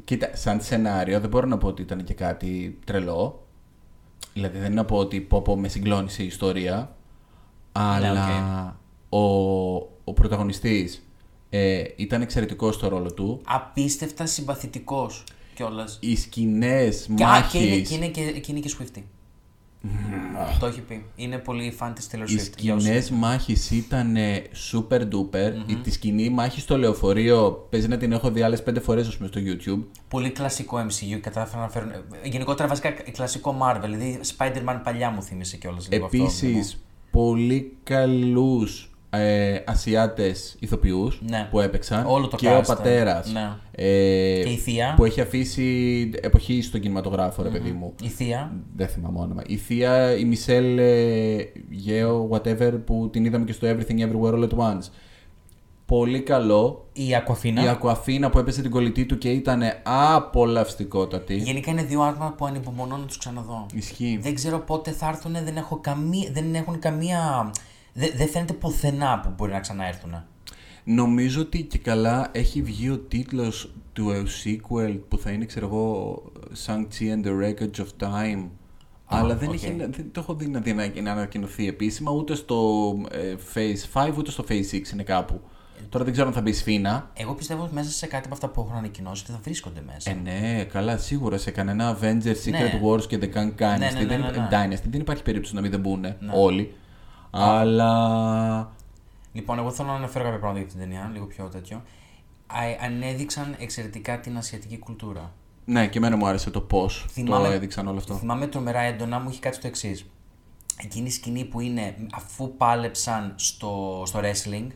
S2: Κοίτα, σαν σενάριο δεν μπορώ να πω ότι ήταν και κάτι τρελό. Δηλαδή δεν είναι να πω ότι πω, πω με συγκλώνησε η ιστορία. Αλλά ο, ο πρωταγωνιστής ε, ήταν εξαιρετικός στο ρόλο του.
S1: Απίστευτα συμπαθητικός κιόλας.
S2: Οι σκηνές
S1: Και, α, και, είναι,
S2: μάχης,
S1: και, είναι και, και είναι και Swifty. Το έχει πει. Είναι πολύ fan της Taylor
S2: οι
S1: Swift. για όσους-
S2: σκηνές μάχης ήταν ε, super duper. Η, τη σκηνή μάχης στο λεωφορείο παίζει να την έχω δει άλλες πέντε φορές ας πούμε, στο YouTube.
S1: Πολύ κλασικό MCU, κατάφεραν να φέρουν. ε, Γενικότερα βασικά κλασικό Marvel. Δηλαδή Spider-Man παλιά μου θύμισε κιόλας.
S2: Επίσης, πολύ καλούς ε, Ασιάτες ηθοποιούς
S1: Ναι.
S2: που έπαιξαν.
S1: Όλο το
S2: και
S1: cast,
S2: ο πατέρας.
S1: ναι.
S2: Ε,
S1: Και η θεία.
S2: Που έχει αφήσει εποχή στον κινηματογράφο, ρε παιδί μου.
S1: Η θεία.
S2: Δεν θυμάμαι όνομα. Η θεία, η Μισελ ε, Γέο, whatever, που την είδαμε και στο Everything Everywhere All at Once. Πολύ καλό.
S1: Η Awkwafina.
S2: Η Awkwafina που έπαιζε την κολλητή του και ήταν απολαυστικότατη.
S1: Γενικά είναι δύο άτομα που ανυπομονώ να τους ξαναδώ.
S2: Ισχύει.
S1: Δεν ξέρω πότε θα έρθουν, δεν, έχω καμία, δεν έχουν καμία. Δεν, δεν φαίνεται πουθενά που μπορεί να ξαναέρθουν.
S2: Νομίζω ότι και καλά έχει βγει ο τίτλος του ε, sequel που θα είναι, ξέρω εγώ, Shang-Chi and the Wreckage of Time. αλλά δεν,
S1: οκ.
S2: έχει, δεν το έχω δει να, να, να ανακοινωθεί επίσημα ούτε στο ε, Phase 5 ούτε στο Phase 6 είναι κάπου. Τώρα δεν ξέρω αν θα μπει σφίνα.
S1: Εγώ πιστεύω ότι μέσα σε κάτι από αυτά που έχουν ανακοινώσει ότι θα βρίσκονται μέσα.
S2: Ε, ναι, καλά, σίγουρα σε κανένα Avengers Secret
S1: Ναι.
S2: Wars και The Kang Dynasty,
S1: ναι, ναι,
S2: δεν,
S1: ναι, ναι.
S2: Dynasty δεν υπάρχει περίπτωση να μην δεν μπουν όλοι. Αλλά.
S1: Λοιπόν, εγώ θέλω να αναφέρω κάποια πράγματα για την ταινία, λίγο πιο τέτοιο. Α- ανέδειξαν εξαιρετικά την ασιατική κουλτούρα.
S2: Ναι, και εμένα μου άρεσε το πώς το
S1: Θυμάμαι-
S2: έδειξαν όλο αυτό.
S1: Θυμάμαι τρομερά έντονα, μου έχει κάτσει το εξής. Εκείνη η σκηνή που είναι αφού πάλεψαν στο, στο wrestling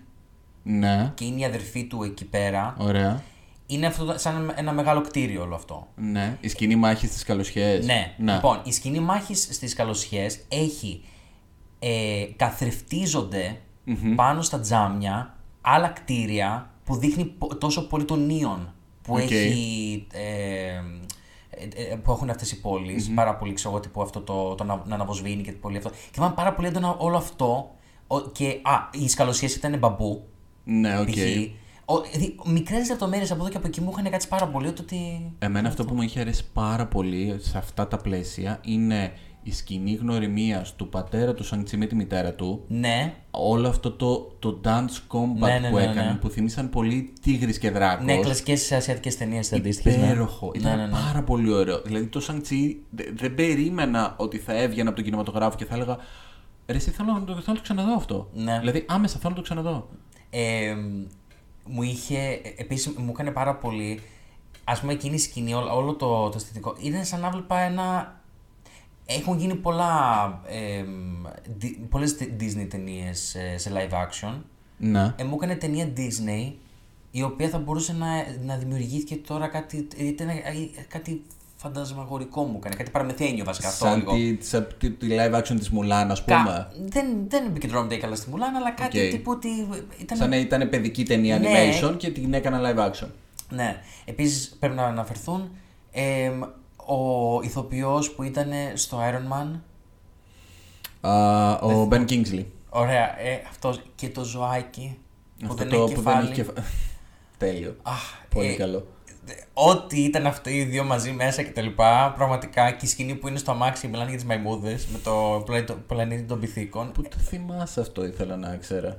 S2: Ναι,
S1: και είναι η αδερφή του εκεί πέρα.
S2: ωραία.
S1: Είναι αυτό, το- σαν ένα μεγάλο κτίριο όλο αυτό.
S2: Ναι, η σκηνή μάχης στις καλοσχές.
S1: Ναι. Λοιπόν, η σκηνή μάχης στις καλοσχές έχει ε, καθρεφτίζονται πάνω στα τζάμια άλλα κτίρια που δείχνει πο- τόσο πολύ τον νίον που,
S2: Οκ.
S1: έχει, ε, ε, ε, που έχουν αυτές οι πολεις Πάρα πολύ ξέρω εγώ τύπου αυτό το, το να, να αναβοσβήνει και πολύ αυτό. Και θυμάμαι πάρα πολύ έντονα όλο αυτό. Ο, και, α, οι σκαλωσιές ήταν μπαμπού.
S2: Ναι, οκ.
S1: π.χ. Ο, δηλαδή, μικρές λεπτομέρειες από εδώ και από εκεί μου είχαν κάτσει πάρα πολύ το ότι...
S2: Εμένα αυτό που μου είχε αρέσει πάρα πολύ σε αυτά τα πλαίσια είναι η σκηνή γνωριμίας του πατέρα του Shang-Chi με τη μητέρα του.
S1: Ναι,
S2: Όλο αυτό το, το dance combat
S1: Ναι, ναι,
S2: που
S1: ναι,
S2: έκαναν
S1: ναι.
S2: που θύμισαν πολύ Τίγρης και Δράκος.
S1: ναι κλασικές ασιατικές ταινίες αντίστοιχες. ναι.
S2: Υπέροχο. Ήταν
S1: Ναι, ναι, ναι.
S2: πάρα πολύ ωραίο. Δηλαδή το Shang-Chi δεν περίμενα ότι θα έβγαινα από τον κινηματογράφο και θα έλεγα Ρε, εσύ θέλω να, το, θέλω να το ξαναδώ αυτό.
S1: Ναι.
S2: Δηλαδή, άμεσα θέλω να το ξαναδώ.
S1: Ε, μου είχε. Επίσης, μου έκανε πάρα πολύ. Α πούμε, εκείνη η σκηνή, όλο, όλο το, το αισθητικό. Ήταν σαν να βλέπα ένα. Έχουν γίνει πολλά. Ε, δι- πολλές Disney ταινίες σε live action.
S2: Ναι.
S1: Ε, μου έκανε ταινία Disney η οποία θα μπορούσε να, να δημιουργήθηκε τώρα κάτι. Ήταν ε, κάτι φαντασμαγορικό μου έκανε. Κάτι παραμυθένιο βασικά αυτό
S2: Σαν
S1: λίγο.
S2: τη, σαν τη, τη live action της Μουλάν, ας πούμε.
S1: Κα- Δεν, δεν επικεντρώνονται καλά στη Μουλάν, αλλά κάτι
S2: Οκ.
S1: τύπου ότι. Ήταν
S2: Σαν να ήταν παιδική ταινία
S1: Ναι.
S2: animation και την έκανα live action.
S1: Ναι. Επίσης πρέπει να αναφερθούν ε, ο ηθοποιός που ήταν στο Iron Man;
S2: Α, ο Ben Kingsley.
S1: Ωραία, ε, αυτός και το ζωάκι που
S2: Αυτό
S1: δεν
S2: το
S1: έχει
S2: που δεν
S1: κεφάλι.
S2: έχει κεφάλι. Τέλειο.
S1: Αχ,
S2: Πολύ
S1: ε,
S2: καλό.
S1: Ό,τι ήταν αυτό οι δύο μαζί μέσα και τα λοιπά, πραγματικά και η σκηνή που είναι στο αμάξι και μιλάνε για τις μαϊμούδες με το πλανήτη, πλανήτη των πιθήκων.
S2: Πού το θυμάσαι αυτό, ήθελα να ξέρω.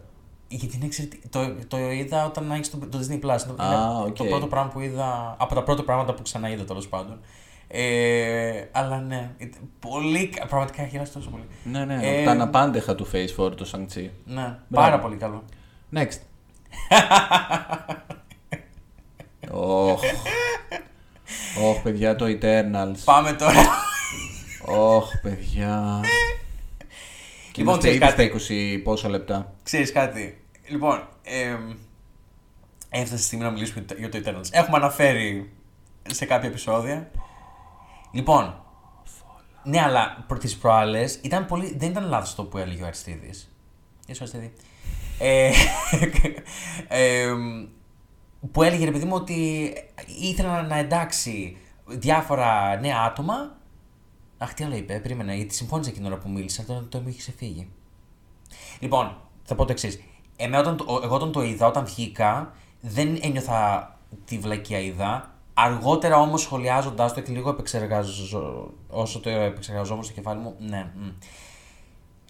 S1: Γιατί είναι εξαιρετικό. Το, το είδα όταν έχει το, το Disney Plus. Είναι
S2: Α,
S1: το
S2: οκ.
S1: πρώτο πράγμα που είδα. Από τα πρώτα πράγματα που ξαναείδα τέλος πάντων. Ε, αλλά ναι, ήταν πολύ. κα- Πραγματικά χαιρόσουν τόσο πολύ.
S2: Ναι, ναι,
S1: Ε,
S2: τα αναπάντεχα του Face for το Shang-Chi.
S1: Ναι, πάρα πολύ καλό.
S2: Next. Ωχ. Ωχ, παιδιά, το Eternals.
S1: Πάμε τώρα.
S2: Ωχ, παιδιά. Και
S1: Λοιπόν,
S2: είμαστε
S1: ξέρεις
S2: ήδη
S1: κάτι;
S2: στα 20 πόσα λεπτά.
S1: Ξέρεις κάτι; Λοιπόν, εμ, έφτασε η στιγμή να μιλήσουμε για το Eternals. Έχουμε αναφέρει σε κάποια επεισόδια. Λοιπόν, ναι, αλλά προ τις προάλλες ήταν πολύ. Δεν ήταν λάθος το που έλεγε ο Αριστίδης. Γεια σου, Αριστίδη. Ε, εμ, που έλεγε ρε παιδί μου ότι ήθελε να, να εντάξει διάφορα νέα άτομα. Αχ, τι άλλο είπε, περίμενα, γιατί συμφώνησε εκείνη την ώρα που μίλησα, το, το μου είχε ξεφύγει. Λοιπόν, θα πω το εξής. Όταν, το- εγώ όταν το είδα, όταν βγήκα, δεν ένιωθα τη βλακεία είδα. Αργότερα όμως σχολιάζοντας το και λίγο επεξεργαζω... όσο το επεξεργαζόμουν στο κεφάλι μου, ναι. μ.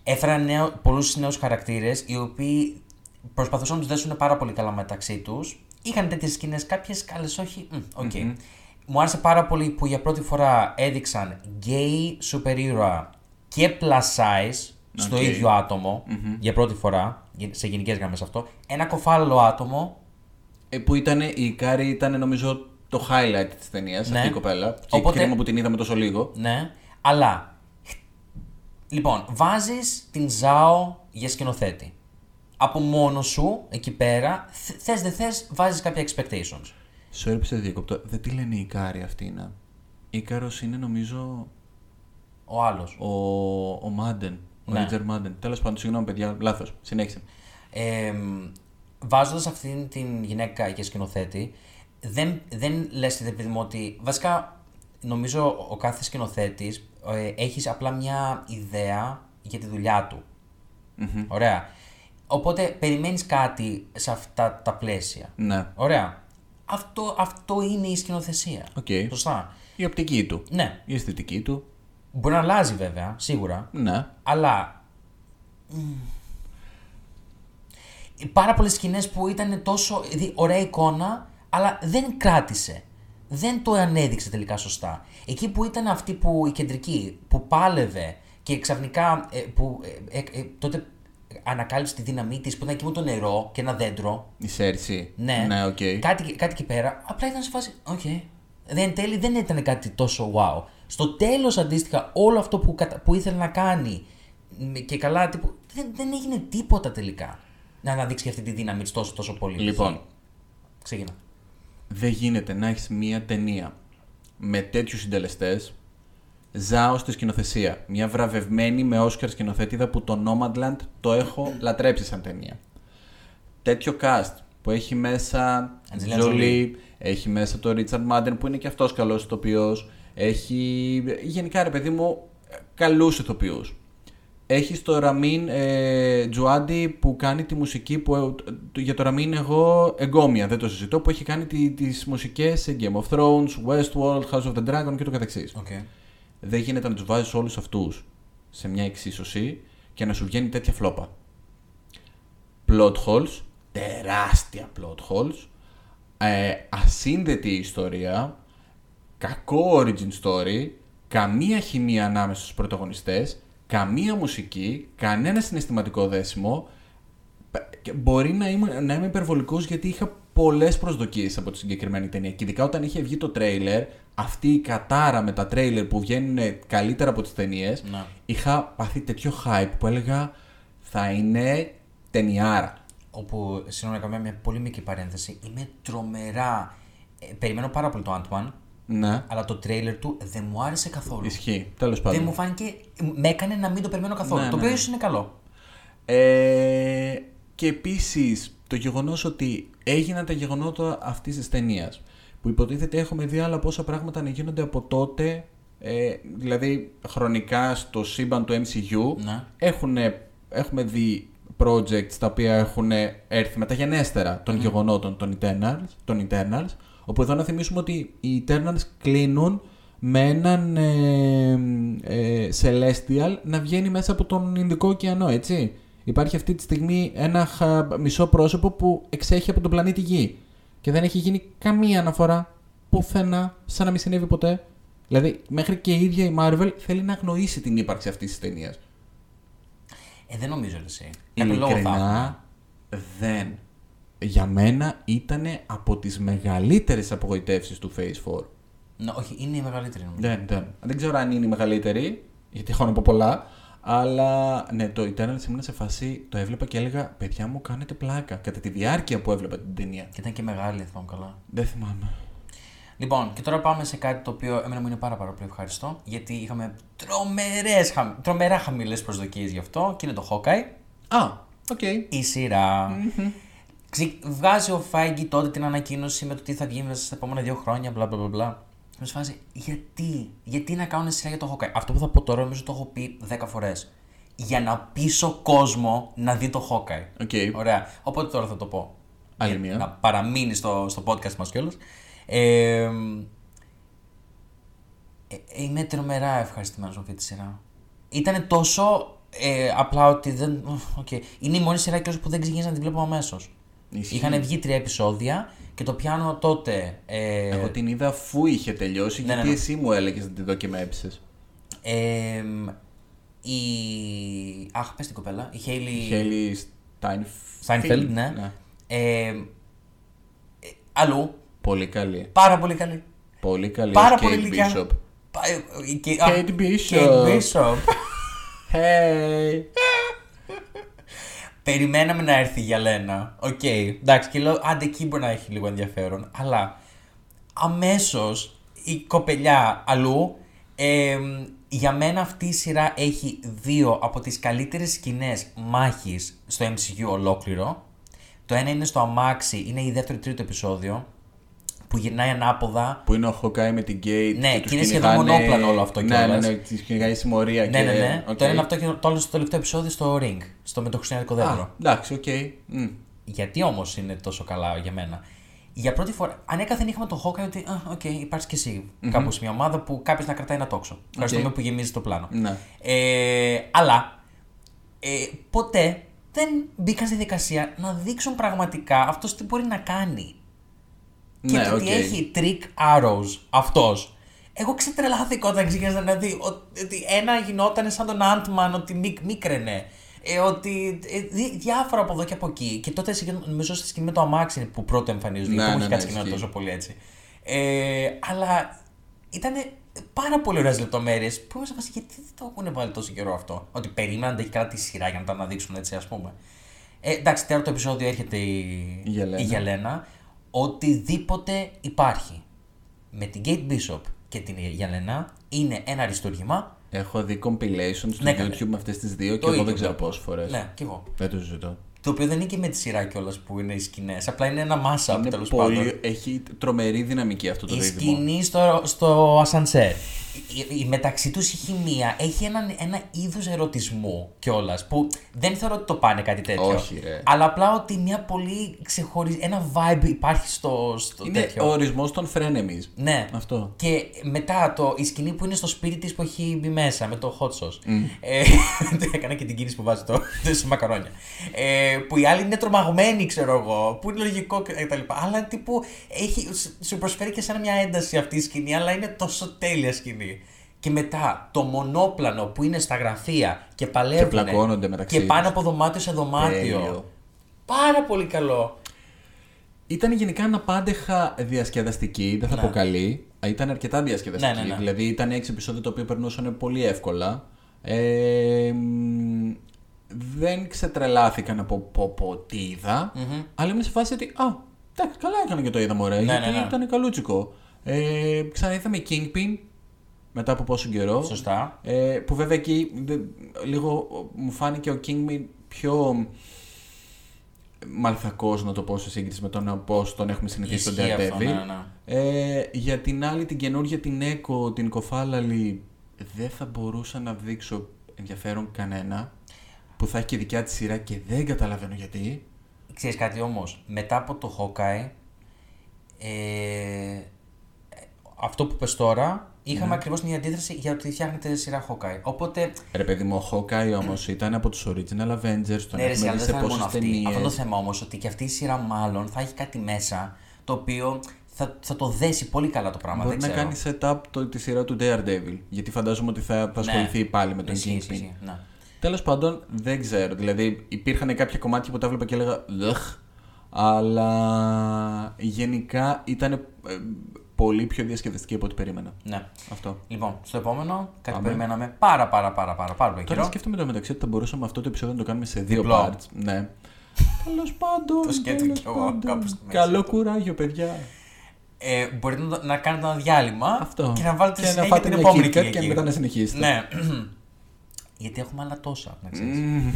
S1: Έφεραν νέο, πολλούς νέους χαρακτήρες, οι οποίοι προσπαθούσαν να τους δέσουν πάρα πολύ καλά μεταξύ τους. Είχαν τέτοιες σκηνές, κάποιες καλές όχι, μ, οκ. Μου άρεσε πάρα πολύ που για πρώτη φορά έδειξαν gay super hero και plus size στο
S2: Οκ.
S1: ίδιο άτομο, για πρώτη φορά, σε γενικές γραμμές αυτό. Ένα κοφάλο άτομο.
S2: Ε, που ήταν, η Κάρη ήταν νομίζω το highlight της ταινίας,
S1: Ναι.
S2: αυτή η κοπέλα. Και
S1: Οπότε-
S2: κρίμα που την είδαμε τόσο λίγο.
S1: Ναι, αλλά. Λοιπόν, βάζεις την Ζάο για σκηνοθέτη. Από μόνο σου, εκεί πέρα, θες δεν θες, βάζεις κάποια expectations.
S2: Σου έπεισε διακοπτό. Δεν τη λένε η Κάρη αυτή να; Ίκαρος είναι νομίζω
S1: Ο άλλος.
S2: ο, ο Μάντεν. Ο
S1: Ναι.
S2: Ρίτσαρντ Μάντεν. Τέλος πάντων, συγγνώμη παιδιά, λάθος. Συνέχισε.
S1: Ε, Βάζοντας αυτήν την γυναίκα για σκηνοθέτη, δεν, δεν λες παιδί μου ότι. Βασικά, νομίζω ο κάθε σκηνοθέτης ε, έχεις απλά μια ιδέα για τη δουλειά του. Ωραία. Οπότε περιμένεις κάτι σε αυτά τα πλαίσια.
S2: Ναι.
S1: Ωραία. Αυτό, αυτό είναι η σκηνοθεσία.
S2: Οκ.
S1: Σωστά.
S2: Η οπτική του.
S1: Ναι.
S2: Η αισθητική του.
S1: Μπορεί να αλλάζει βέβαια, σίγουρα.
S2: Ναι.
S1: Αλλά. μ, πάρα πολλές σκηνές που ήταν τόσο δηλαδή, ωραία εικόνα, αλλά δεν κράτησε. Δεν το ανέδειξε τελικά σωστά. Εκεί που ήταν αυτή που η κεντρική, που πάλευε και ξαφνικά ε, που ε, ε, ε, τότε ανακάλυψε τη δύναμή της που ήταν εκεί με το νερό και ένα δέντρο.
S2: Η Σέρσι.
S1: Ναι,
S2: Ναι, οκ.
S1: κάτι, κάτι εκεί πέρα. Απλά ήταν σε φάση. Οκ. Δεν τέλει, δεν ήταν κάτι τόσο wow. Στο τέλος αντίστοιχα, όλο αυτό που, κατα- που ήθελε να κάνει μ, και καλά, τύπου, δεν, δεν έγινε τίποτα τελικά. Να αναδείξει αυτή τη δύναμη της τόσο, τόσο πολύ.
S2: Λοιπόν,
S1: Ξεκινά.
S2: Δεν γίνεται να έχεις μία ταινία με τέτοιους συντελεστές. Ζάω στη σκηνοθεσία. Μια βραβευμένη με Όσκαρ σκηνοθετήδα που το Nomadland το έχω λατρέψει σαν ταινία. Τέτοιο cast που έχει μέσα
S1: Angelina
S2: Jolie, έχει μέσα το Richard Madden που είναι και αυτός καλός ηθοποιός, έχει γενικά ρε παιδί μου καλούς ηθοποιούς. Έχεις το Ραμίν ε, Τζουάντι που κάνει τη μουσική που ε, το- για το Ραμίν εγώ εγκόμια, δεν το συζητώ, που έχει κάνει τη, τις μουσικές σε Game of Thrones, Westworld, House of the Dragon και το καθεξής.
S1: Okay.
S2: Δεν γίνεται να τους βάζεις όλους αυτούς σε μια εξίσωση και να σου βγαίνει τέτοια φλόπα. Plot holes, τεράστια plot holes, ε, ασύνδετη ιστορία, κακό origin story, καμία χημεία ανάμεσα στους πρωταγωνιστές, καμία μουσική, κανένα συναισθηματικό δέσιμο. Π- και Μπορεί να είμαι, να είμαι υπερβολικός γιατί είχα πολλές προσδοκίες από τη συγκεκριμένη ταινία. Και ειδικά όταν είχε βγει το τρέιλερ, αυτή η κατάρα με τα τρέιλερ που βγαίνουν καλύτερα από τις ταινίες,
S1: Να.
S2: είχα πάθει τέτοιο hype που έλεγα θα είναι ταινιάρα.
S1: Όπου, συγγνώμη, να κάνω μια πολύ μικρή παρένθεση. Είμαι τρομερά. Ε, περιμένω πάρα πολύ το Ant-Man,
S2: Ναι,
S1: αλλά το τρέιλερ του δεν μου άρεσε καθόλου.
S2: ισχύει. Τέλος πάντων.
S1: Δεν μου φάνηκε. Με έκανε να μην το περιμένω καθόλου.
S2: Ναι,
S1: το
S2: ναι,
S1: οποίο
S2: ναι.
S1: ίσως είναι καλό.
S2: Ε, και επίσης το γεγονός ότι έγιναν τα γεγονότα αυτής της ταινίας. Που υποτίθεται έχουμε δει άλλα πόσα πράγματα να γίνονται από τότε. Ε, δηλαδή χρονικά στο σύμπαν του MCU
S1: Ναι.
S2: έχουν, έχουμε δει projects τα οποία έχουν έρθει μεταγενέστερα των γεγονότων των Eternals, των Eternals όπου εδώ να θυμίσουμε ότι οι Eternals κλείνουν με έναν ε, ε, Celestial να βγαίνει μέσα από τον Ινδικό ωκεανό, έτσι. Υπάρχει αυτή τη στιγμή ένα χα- μισό πρόσωπο που εξέχει από τον πλανήτη Γη και δεν έχει γίνει καμία αναφορά πουθενά σαν να μην συνέβη ποτέ. Δηλαδή, μέχρι και η ίδια η Marvel θέλει να αγνοήσει την ύπαρξη αυτής της ταινίας.
S1: Ε, δεν νομίζω εσύ. Κάποιο λόγο θα έχουν.
S2: Ειλικρινά δεν. Για μένα ήταν από τις μεγαλύτερες απογοητεύσεις του Phase 4.
S1: Ναι, όχι, είναι η μεγαλύτερη νομίζω.
S2: Δεν, δεν. Δεν ξέρω αν είναι η μεγαλύτερη, γιατί έχω να πω πολλά, αλλά ναι, το Eternals ήμουν σε φάση, το έβλεπα και έλεγα, παιδιά μου κάνετε πλάκα, κατά τη διάρκεια που έβλεπα την ταινία.
S1: Και ήταν και μεγάλη, αν θυμάμαι καλά.
S2: Δεν θυμάμαι.
S1: Λοιπόν, και τώρα πάμε σε κάτι το οποίο εμένα μου είναι πάρα, πάρα πολύ ευχάριστο. Γιατί είχαμε τρομερές, χαμ... τρομερά χαμηλές προσδοκίες γι' αυτό και είναι το Hawkeye.
S2: Α, οκ.
S1: Η σειρά Ξε- Βγάζει ο Φάιγκι τότε την ανακοίνωση με το τι θα βγει μέσα στα επόμενα δύο χρόνια, μπλα μπλα μπλα, μπλα. Σε φάση, γιατί, γιατί να κάνουν σειρά για το Hawkeye; Αυτό που θα πω τώρα νομίζω το έχω πει 10 φορές. Για να πείσω κόσμο να δει το Hawkeye.
S2: Οκ.
S1: Ωραία. Οπότε τώρα θα το πω.
S2: Άλλη
S1: Για
S2: μία.
S1: Να παραμείνει στο, στο podcast μας κιόλας. Ε, ε, είμαι τρομερά ευχαριστημένος με αυτή τη σειρά. Ήταν τόσο ε, απλά ότι δεν... οκ. Είναι η μόνη σειρά κιόλας που δεν ξεκίνησα να την βλέπω αμέσως.
S2: Ισχύει.
S1: Είχαν βγει τρία επεισόδια και το πιάνω τότε. Ε,
S2: Εγώ την είδα αφού είχε τελειώσει,
S1: Ναι,
S2: γιατί
S1: ναι, ναι.
S2: εσύ μου έλεγες να τη δω και με έψησες.
S1: ε, η... Αχ, πες την κοπέλα. Η Χέιλι...
S2: Χέλη
S1: Steinfeld, ναι. Ε, ε, αλλού.
S2: Πολύ καλή.
S1: Πάρα πολύ καλή.
S2: Πολύ καλή.
S1: Πάρα
S2: ως
S1: πολύ
S2: Kate
S1: γλυκιά.
S2: Bishop.
S1: Πα- ε, και- α,
S2: Kate Bishop.
S1: Kate Bishop.
S2: Hey.
S1: Περιμέναμε να έρθει η Γιαλένα. Οκ. Εντάξει, και λέω, άντε εκεί μπορεί να έχει λίγο ενδιαφέρον. Αλλά αμέσως η κοπελιά αλλού. ε, για μένα αυτή η σειρά έχει δύο από τις καλύτερες σκηνές μάχης στο MCU ολόκληρο. Το ένα είναι στο αμάξι, είναι η δεύτερο τρίτο επεισόδιο, που γυρνάει ανάποδα
S2: Που είναι ο Hawkeye με την Kate.
S1: Ναι,
S2: τους
S1: και είναι σχεδόν
S2: κυνηγάνε-
S1: μονόπλανο όλο αυτό
S2: Ναι,
S1: κιόλας.
S2: ναι, ναι, της κυνηγάει η συμμορία.
S1: Ναι,
S2: και...
S1: ναι, ναι.
S2: οκ.
S1: Το ένα είναι αυτό και το άλλο στο τελευταίο επεισόδιο στο rink, στο με το χριστιανικό δέντρο.
S2: Α, εντάξει, οκ. Μμ.
S1: Γιατί όμως είναι τόσο καλά για μένα; Για πρώτη φορά, ανέκαθεν είχαμε το Hawkeye ότι, α, οκ, υπάρχει και εσύ κάπου σε μια ομάδα που κάποιος να κρατάει ένα τόξο. Ευχαριστούμε που γεμίζεις το πλάνο.
S2: Ναι.
S1: Ε, αλλά ε, ποτέ δεν μπήκαν στη διαδικασία να δείξουν πραγματικά αυτός τι μπορεί να κάνει. Και
S2: Ναι,
S1: το ότι
S2: οκ.
S1: έχει trick arrows αυτός. Εγώ ξετρελάθηκα όταν ξεκίνησα να δει ότι ένα γινόταν σαν τον Ant-Man, ότι μίκ, μίκραινε. Ε, ότι ε, δι- διάφορα από εδώ και από εκεί. Και τότε σε- νομίζω στη σκηνή με το αμάξι είναι που πρώτο εμφανίζονται.
S2: Ναι,
S1: Ναι, που
S2: ναι,
S1: έχει
S2: ναι,
S1: κάτι σκηνή
S2: ισχύει.
S1: τόσο πολύ έτσι. Ε, αλλά ήταν πάρα πολύ ωραίες λεπτομέρειες που είμαι σε φάση γιατί δεν το έχουν βάλει τόσο καιρό αυτό. Ότι περίμεναν να έχει καλά τη σειρά για να το αναδείξουν έτσι, ας πούμε. Ε, εντάξει, τέταρτο επεισόδιο έρχεται η,
S2: Η Γελένα.
S1: η Γελένα. Οτιδήποτε υπάρχει με την Kate Bishop και την Γελένα είναι ένα αριστούργημα.
S2: Έχω δει compilations στο
S1: Ναι, καλέ.
S2: YouTube με αυτές τις δύο και
S1: Το
S2: εγώ
S1: ίδιο,
S2: δεν ξέρω
S1: ναι.
S2: πόσες φορές.
S1: Ναι, κι εγώ.
S2: Δεν το ζητώ.
S1: Το οποίο δεν είναι και με τη σειρά κιόλας που είναι οι σκηνές. Απλά είναι ένα mashup
S2: Είναι
S1: τέλος
S2: πολύ...
S1: πάντων.
S2: Έχει τρομερή δυναμική αυτό το
S1: Η
S2: δίδυμο.
S1: σκηνή στο, στο ασανσέρ. Η, η μεταξύ τους η χημεία έχει ένα, ένα είδος ερωτισμού κιόλας που δεν θεωρώ ότι το πάνε κάτι τέτοιο.
S2: Όχι, ρε.
S1: Αλλά απλά ότι μια πολύ ξεχωριστή. Ένα vibe υπάρχει στο, στο
S2: Είναι
S1: τέτοιο.
S2: ο ορισμός των frenemies.
S1: Ναι.
S2: Αυτό.
S1: Και μετά το, η σκηνή που είναι στο σπίτι της που έχει μπει μέσα με το hot sauce. Ε, έκανα και την κίνηση που βάζει το, το σε μακαρόνια. Ε, που οι άλλοι είναι τρομαγμένοι, ξέρω εγώ. Που είναι λογικό κτλ. Αλλά τύπου έχει, σου προσφέρει και σαν μια ένταση αυτή η σκηνή, αλλά είναι τόσο τέλεια σκηνή. Και μετά το μονόπλανο που είναι στα γραφεία και παλεύουν.
S2: Και πλακώνονται μεταξύ
S1: Και πάνε
S2: τους.
S1: από δωμάτιο σε δωμάτιο.
S2: Τέλειο.
S1: Πάρα πολύ καλό.
S2: Ήταν γενικά αναπάντεχα διασκεδαστική, δεν θα
S1: Ναι.
S2: πω καλή. Α, Ήταν αρκετά διασκεδαστική.
S1: Ναι, ναι, ναι.
S2: Δηλαδή ήταν έξι επεισόδια τα οποία περνούσαν πολύ εύκολα. Ε, μ, δεν ξετρελάθηκαν από πω, πω, τι είδα, αλλά είμαι σε φάση ότι Α, εντάξει, καλά έκανα και το είδα μωρέ, γιατί
S1: ναι, ναι.
S2: ήταν καλούτσικο. Ε, ξαναείδαμε Kingpin μετά από πόσο καιρό.
S1: Σωστά.
S2: Ε, που βέβαια εκεί δε- λίγο μου φάνηκε ο Kingpin πιο μαλθακός να το πω σε σύγκριση με τον πώς τον έχουμε συνηθίσει στον
S1: Ισχύει αυτό,
S2: Daredevil.
S1: ναι, ναι.
S2: Ε, για την άλλη την καινούργια την Echo, την Κοφάλαλη δεν θα μπορούσα να δείξω ενδιαφέρον κανένα που θα έχει και δικιά της σειρά και δεν καταλαβαίνω γιατί.
S1: Ξέρεις κάτι όμως, μετά από το Hawkeye, ε, αυτό που πες τώρα, είχαμε ακριβώς την αντίθεση για ότι φτιάχνεται σειρά Hawkeye. Οπότε,
S2: Ρε παιδί μου, ο Hawkeye όμως ήταν από τους Original Avengers, τον
S1: ναι ρε,
S2: έχουμε
S1: αλλά
S2: δει
S1: δεν
S2: σε
S1: θα είναι μόνο
S2: πόσες
S1: αυτή.
S2: ταινίες.
S1: Αυτό το θέμα όμως, ότι και αυτή η σειρά μάλλον θα έχει κάτι μέσα, το οποίο θα, θα το δέσει πολύ καλά το πράγμα.
S2: Μπορεί
S1: δεν
S2: να
S1: ξέρω.
S2: κάνει setup το, τη σειρά του Daredevil. Γιατί φαντάζομαι ότι θα, θα ασχοληθεί πάλι με τον
S1: Ναι. Ισχύει,
S2: Kingpin.
S1: ισχύει, ναι.
S2: Τέλος πάντων, δεν ξέρω. Δηλαδή, υπήρχαν κάποια κομμάτια που τα έβλεπα και έλεγα Λεχ. Αλλά γενικά ήταν ε, πολύ πιο διασκεδαστική από ό,τι περίμενα.
S1: ναι.
S2: Αυτό.
S1: Λοιπόν, στο επόμενο, κάτι
S2: Πάμε.
S1: που περιμέναμε πάρα πάρα πάρα πάρα, πάρα πολύ
S2: Τώρα
S1: καιρό.
S2: σκέφτομαι το μεταξύ ότι θα μπορούσαμε αυτό το επεισόδιο να το κάνουμε σε δύο
S1: Διπλό.
S2: parts. Ναι. Τέλος πάντων.
S1: Το σκέφτομαι
S2: τέλος
S1: κι εγώ,
S2: πάντων.
S1: κάπου στη μέση
S2: Καλό
S1: αυτό.
S2: κουράγιο, παιδιά.
S1: Ε, μπορείτε να, να κάνετε ένα διάλειμμα
S2: Αυτό.
S1: και να βάλετε
S2: και να
S1: συνέχεια
S2: φάτε
S1: την
S2: μια
S1: επόμενη
S2: KitKat και
S1: Κυριακή.
S2: μετά να συνεχίσετε.
S1: Ναι. Γιατί έχουμε άλλα τόσα, να ξέρεις.
S2: Μμμ.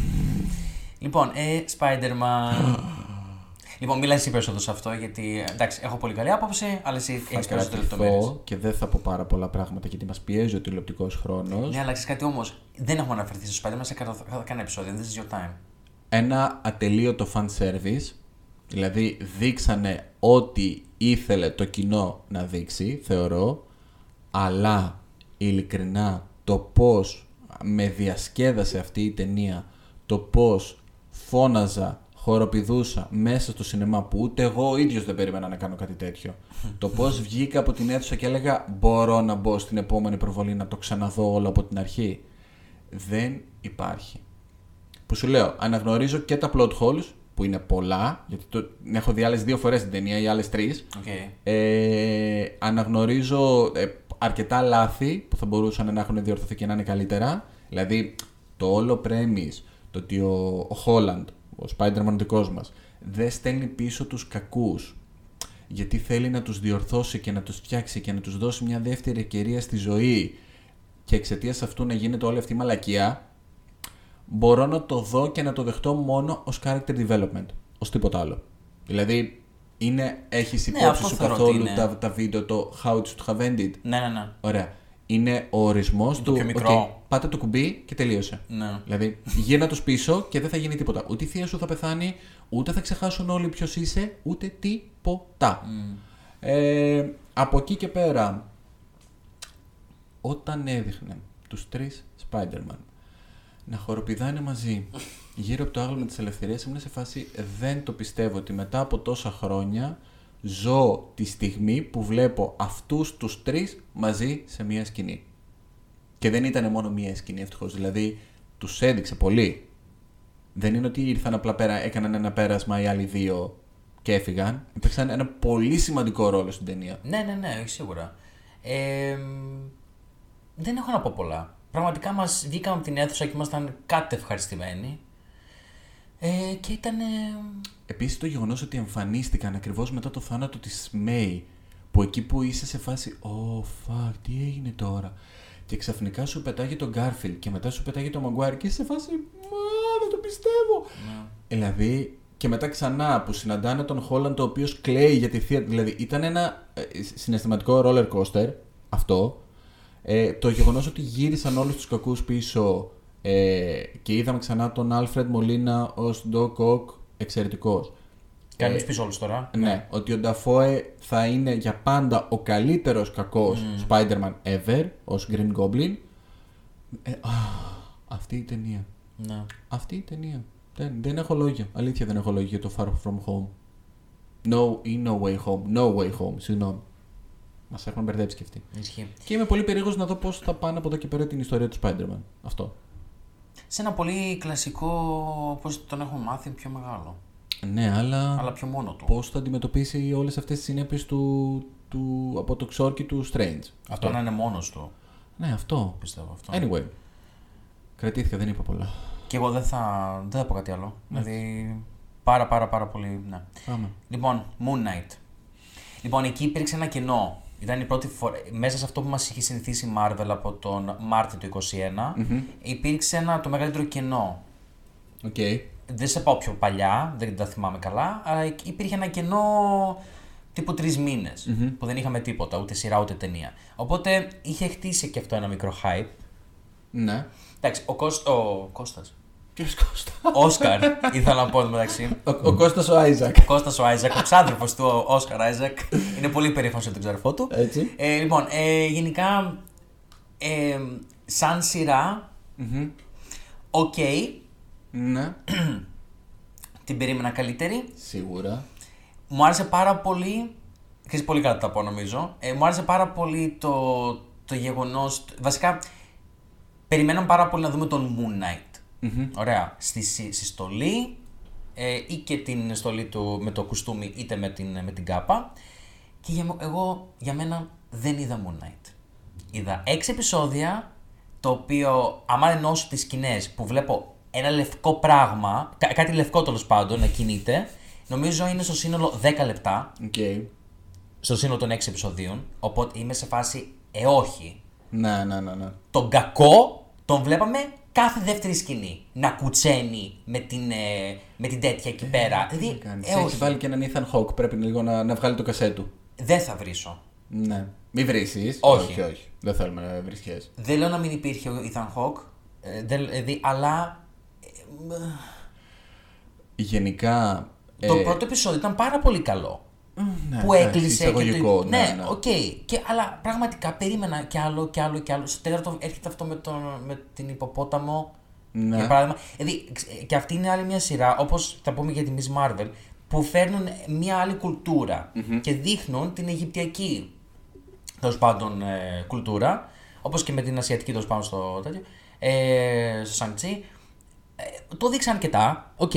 S1: Λοιπόν, ε, Spider-Man. λοιπόν, μίλα εσύ περισσότερο σε αυτό, γιατί εντάξει, έχω πολύ καλή άποψη, αλλά εσύ
S2: Θα
S1: έχεις περισσότερε λεπτομέρειες.
S2: κρατηθώ και δεν θα πω πάρα πολλά πράγματα γιατί μας πιέζει ο τηλεοπτικός χρόνος.
S1: Ναι, αλλά ξέρεις κάτι όμως, δεν έχουμε αναφερθεί στο Spider-Man σε κανένα κανένα επεισόδιο. This is your time.
S2: ένα ατελείωτο fan service. Δηλαδή δείξανε ό,τι ήθελε το κοινό να δείξει, θεωρώ. Αλλά ειλικρινά το πώς με διασκέδασε αυτή η ταινία, το πώς φώναζα, χοροπηδούσα μέσα στο σινεμά που ούτε εγώ ο ίδιος δεν περίμενα να κάνω κάτι τέτοιο. το πώς βγήκα από την αίθουσα και έλεγα μπορώ να μπω στην επόμενη προβολή να το ξαναδώ όλο από την αρχή. Δεν υπάρχει που σου λέω, αναγνωρίζω και τα plot holes, που είναι πολλά, γιατί το, έχω δει άλλες δύο φορές την ταινία ή άλλες τρεις.
S1: Okay.
S2: Ε, αναγνωρίζω ε, αρκετά λάθη που θα μπορούσαν να έχουν διορθωθεί και να είναι καλύτερα. Δηλαδή, το όλο premise, το ότι ο, ο Holland, ο Spider-Man δικός μας, δεν στέλνει πίσω τους κακούς γιατί θέλει να τους διορθώσει και να τους φτιάξει και να τους δώσει μια δεύτερη ευκαιρία στη ζωή και εξαιτίας αυτού να γίνεται όλη αυτή η μαλακία, μπορώ να το δω και να το δεχτώ μόνο ως character development, ως τίποτα άλλο. Δηλαδή, είναι, έχεις
S1: Ναι,
S2: υπόψη
S1: αυτό
S2: σου
S1: θεωρώ ότι
S2: καθόλου
S1: είναι.
S2: τα, τα βίντεο, το how it should have ended.
S1: Ναι, ναι, ναι.
S2: Ωραία. Είναι ο ορισμός του,
S1: πιο μικρό.
S2: «Οκ, πάτε το κουμπί και τελείωσε.
S1: ναι.
S2: Δηλαδή, γύρνα τους πίσω και δεν θα γίνει τίποτα. Ούτε η θεία σου θα πεθάνει, ούτε θα ξεχάσουν όλοι ποιος είσαι, ούτε τίποτα. Ε, από εκεί και πέρα, όταν έδειχνε τους τρεις Spider-Man να χοροπηδάνε μαζί γύρω από το άγαλμα της ελευθερίας ήμουν σε φάση δεν το πιστεύω ότι μετά από τόσα χρόνια ζω τη στιγμή που βλέπω αυτούς τους τρεις μαζί σε μία σκηνή. Και δεν ήταν μόνο μία σκηνή ευτυχώς. Δηλαδή τους έδειξε πολύ. Δεν είναι ότι ήρθαν απλά πέρα, έκαναν ένα πέρασμα οι άλλοι δύο και έφυγαν. Υπήρξαν ένα πολύ σημαντικό ρόλο στην ταινία.
S1: Ναι, ναι, ναι, όχι σίγουρα. Ε, δεν έχω να πω πολλά. Πραγματικά μας βγήκαμε από την αίθουσα και ήμασταν κάτι ευχαριστημένοι. Ε, και ήταν.
S2: Επίσης το γεγονός ότι εμφανίστηκαν ακριβώς μετά το θάνατο της Μέη, που εκεί που είσαι σε φάση, Oh fuck, τι έγινε τώρα. Και ξαφνικά σου πετάγει τον Γκάρφιλ και μετά σου πετάγει τον Μαγκουάρ και είσαι σε φάση, Μα δεν το πιστεύω.
S1: Ναι.
S2: Δηλαδή, και μετά ξανά που συναντάνε τον Χόλαντ ο οποίος κλαίει για τη θεία. Δηλαδή, ήταν ένα ε, συναισθηματικό roller coaster αυτό. Ε, το γεγονός ότι γύρισαν όλους τους κακούς πίσω ε, και είδαμε ξανά τον Άλφρεντ Μολίνα ως Doc Ock εξαιρετικός.
S1: Κάνει
S2: Ε,
S1: πίσω όλους τώρα.
S2: Ναι, ότι ο Νταφόε θα είναι για πάντα ο καλύτερος κακός Spider-Man ever, ως Green Goblin. Ε, α, αυτή η ταινία.
S1: Ναι.
S2: Αυτή η ταινία. Δεν, δεν έχω λόγια. Αλήθεια δεν έχω λόγια για το Far From Home. No ή No Way Home. No Way Home, συγγνώμη. Μας έχουν μπερδέψει και αυτοί.
S1: Ισχύει.
S2: Και είμαι πολύ περίεργος να δω πώς θα πάνε από εδώ και πέρα την ιστορία του Spider-Man. Αυτό.
S1: Σε ένα πολύ κλασικό, πώς τον έχουμε μάθει, πιο μεγάλο.
S2: Ναι, αλλά,
S1: Αλλά πιο μόνο του.
S2: πώς θα αντιμετωπίσει όλες αυτές τις συνέπειες του, του, από το ξόρκι του Strange.
S1: Αυτό να είναι μόνος του.
S2: Ναι, αυτό.
S1: Πιστεύω αυτό.
S2: Anyway. Κρατήθηκα, δεν είπα πολλά.
S1: Και εγώ δεν θα, δεν θα πω κάτι άλλο. Δηλαδή, πάρα πάρα πάρα πολύ, ναι.
S2: Πάμε.
S1: Λοιπόν, Moon Knight. Λοιπόν, εκεί υπήρξε ένα κενό. Ήταν η πρώτη φορά. Μέσα σε αυτό που μας είχε συνηθίσει η Marvel από τον Μάρτιο του 2021, υπήρξε ένα το μεγαλύτερο κενό.
S2: Οκ.
S1: Δεν σε πάω πιο παλιά, δεν τα θυμάμαι καλά, αλλά υπήρχε ένα κενό τύπου τρεις μήνες που δεν είχαμε τίποτα, ούτε σειρά ούτε ταινία. Οπότε είχε χτίσει και αυτό ένα μικρό hype.
S2: Ναι.
S1: Εντάξει, ο, Κώσ... ο Κώστας.
S2: Ποιος Κώστας.
S1: Όσκαρ, ήθελα να πω μεταξύ.
S2: Ο, ο Κώστας ο Άιζακ.
S1: Ο Κώστας ο Άιζακ, ο ξάδερφος του ο Όσκαρ Άιζακ. Είναι πολύ περήφανος για τον ξαδερφό του.
S2: Έτσι.
S1: Ε, λοιπόν, ε, γενικά, ε, σαν σειρά, οκ,
S2: Ναι.
S1: την περίμενα καλύτερη.
S2: Σίγουρα.
S1: Μου άρεσε πάρα πολύ, ξέρεις πολύ καλά τα πω νομίζω, ε, μου άρεσε πάρα πολύ το, το γεγονός, βασικά, περιμέναμε πάρα πολύ να δούμε τον Moon Knight. Ωραία. Στη, συ- στη στολή ε, ή και την στολή του με το κουστούμι είτε με την, με την κάπα. Και για, μ- εγώ, για μένα, δεν είδα Moon Knight. Είδα έξι επεισόδια, το οποίο, άμα ενώσω τις σκηνές που βλέπω ένα λευκό πράγμα, κά- κάτι λευκό τέλος πάντων να κινείται, νομίζω είναι στο σύνολο 10 λεπτά,
S2: Οκ.
S1: στο σύνολο των 6 επεισοδίων, οπότε είμαι σε φάση, ε όχι,
S2: Ναι, ναι, ναι, ναι.
S1: τον κακό τον βλέπαμε κάθε δεύτερη σκηνή. Να κουτσένει με την, ε, με την τέτοια εκεί πέρα.
S2: Τι
S1: δηλαδή,
S2: να κάνεις.
S1: ε,
S2: Έχεις
S1: όχι,
S2: βάλει και έναν Ethan Hawke. Πρέπει λίγο να, να βγάλει το κασέ του.
S1: δεν θα βρίσω.
S2: Ναι. Μη βρήσεις.
S1: Όχι.
S2: όχι, όχι. Δεν θέλουμε να βρίσκες.
S1: Δεν λέω να μην υπήρχε ο Ethan Hawke, ε, δεν- δηλαδή, αλλά
S2: Γενικά.
S1: το
S2: ε,
S1: πρώτο επεισόδιο ήταν πάρα πολύ καλό.
S2: Ναι,
S1: που
S2: εντάξει,
S1: έκλεισε.
S2: εισαγωγικό,
S1: και το...
S2: ναι, ναι.
S1: οκ. Και, αλλά πραγματικά περίμενα κι άλλο κι άλλο κι άλλο. Στο τέταρτο έρχεται αυτό με, τον, με την ιπποπόταμο.
S2: Ναι.
S1: Για παράδειγμα. Δηλαδή, ξ- και αυτή είναι άλλη μια σειρά, όπως θα πούμε για τη Miss Marvel, που φέρνουν μια άλλη κουλτούρα και δείχνουν την Αιγυπτιακή τέλος πάντων ε, κουλτούρα, όπως και με την Ασιατική τέλος πάντων στο τέτοιο, ε, στο Shang-Chi. Ε, το δείξαν αρκετά. Οκ.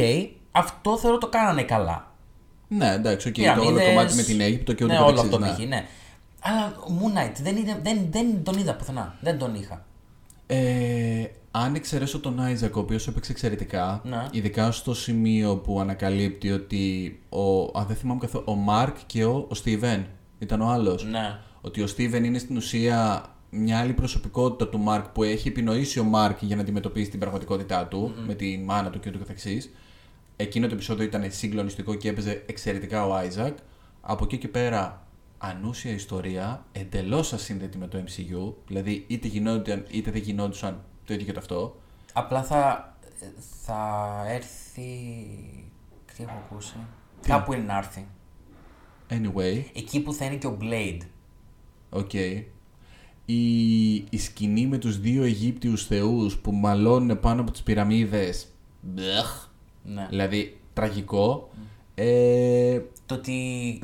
S1: Αυτό θεωρώ το κάνανε καλά.
S2: Ναι, εντάξει, οκ. το
S1: Πυραμίδες,
S2: όλο κομμάτι με την Αίγυπτο και ούτω
S1: ναι,
S2: καθεξής,
S1: όλο αυτό
S2: ναι.
S1: π.χ. ναι. Αλλά ο Moon Knight δεν, είδε, δεν, δεν τον είδα πουθενά. Δεν τον είχα.
S2: Ε, αν εξαιρέσω τον Isaac, ο οποίος έπαιξε εξαιρετικά,
S1: Ναι.
S2: ειδικά στο σημείο που ανακαλύπτει ότι. Ο, α, δεν θυμάμαι καθόλου. Ο Marc και ο, ο Steven ήταν ο άλλος.
S1: Ναι.
S2: Ότι ο Steven είναι στην ουσία μια άλλη προσωπικότητα του Μάρκ που έχει επινοήσει ο Μάρκ για να αντιμετωπίσει την πραγματικότητά του με τη μάνα του και ούτω καθεξής. Εκείνο το επεισόδιο ήταν συγκλονιστικό και έπαιζε εξαιρετικά ο Άιζακ. Από εκεί και πέρα, ανούσια ιστορία, εντελώς ασύνδετη με το MCU. Δηλαδή, είτε γινόταν είτε δεν γινόντουσαν το ίδιο και το αυτό.
S1: Απλά θα, θα έρθει. Τι έχω ακούσει. Κάπου είναι να έρθει.
S2: Anyway,
S1: Εκεί που θα είναι και ο Blade.
S2: οκ. Η, η σκηνή με τους δύο Αιγύπτιους θεούς που μαλώνουν πάνω από τις πυραμίδες Μπλιαχ.
S1: Ναι.
S2: Δηλαδή, τραγικό. Ε,
S1: Το ότι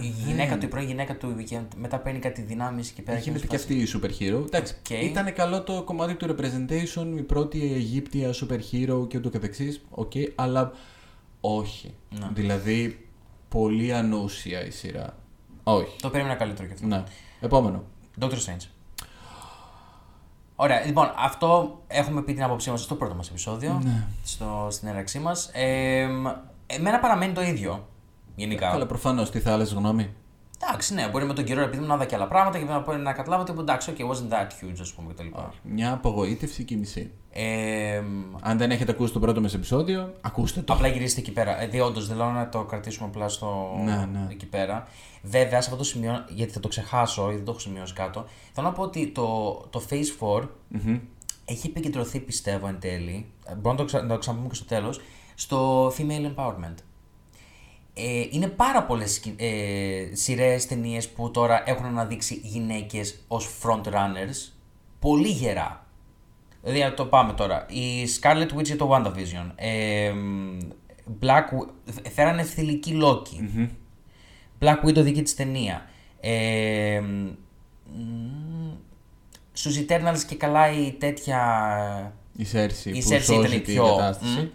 S1: η γυναίκα του, η πρώην γυναίκα του και μετά παίρνει κάτι δυνάμεις και πέρα.
S2: γίνεται
S1: είναι
S2: και
S1: φάση-
S2: αυτή η super hero. Εντάξει,
S1: Οκ.
S2: ήταν καλό το κομμάτι του representation, η πρώτη Αιγύπτια super hero και ούτω καθεξής. Οκ, αλλά όχι.
S1: Ναι.
S2: Δηλαδή, πολύ ανούσια η σειρά. Όχι.
S1: Το περίμενα καλύτερο κι αυτό.
S2: Ναι. Επόμενο.
S1: Doctor Strange. Ωραία, λοιπόν, αυτό έχουμε πει την άποψή μας στο πρώτο μας επεισόδιο,
S2: Ναι.
S1: στο, στην έναρξή μας. Ε, εμένα παραμένει το ίδιο. Γενικά.
S2: Καλά, προφανώς τι θα άλλες γνώμη;
S1: Εντάξει, ναι, μπορεί με τον καιρό επειδή μου να δω και άλλα πράγματα και να, να καταλάβω ότι εντάξει, okay, wasn't that huge, ας πούμε κτλ.
S2: Μια απογοήτευση και μισή.
S1: Ε,
S2: Αν δεν έχετε ακούσει το πρώτο μας επεισόδιο, ακούστε το.
S1: απλά γυρίστε εκεί πέρα. Δηλαδή, όντως, δεν λέω να το κρατήσουμε απλά στο...
S2: Ναι, ναι.
S1: εκεί πέρα. Βέβαια, σε αυτό το σημείο, γιατί θα το ξεχάσω, γιατί δεν το έχω σημειώσει κάτω, θέλω να πω ότι το, το Phase 4
S2: Μμμ.
S1: έχει επικεντρωθεί, πιστεύω, εν τέλει, ε, μπορούμε να το, ξα... να το ξαναπούμε και στο τέλος, στο female empowerment. Ε, είναι πάρα πολλές ε, σειρές, ταινίες που τώρα έχουν αναδείξει γυναίκες ως front runners πολύ γερά. Δηλαδή, να το πάμε τώρα. Η Scarlet Witch για το WandaVision. Ε, Black, Wi- φέρανε θηλυκή Loki. Black Widow δική της ταινία. Ε, μ, στους Eternals και καλά η τέτοια...
S2: Η Σέρση
S1: Η
S2: που
S1: Cersei
S2: σώζει
S1: ήταν η
S2: την
S1: πιο...
S2: κατάσταση.
S1: μ.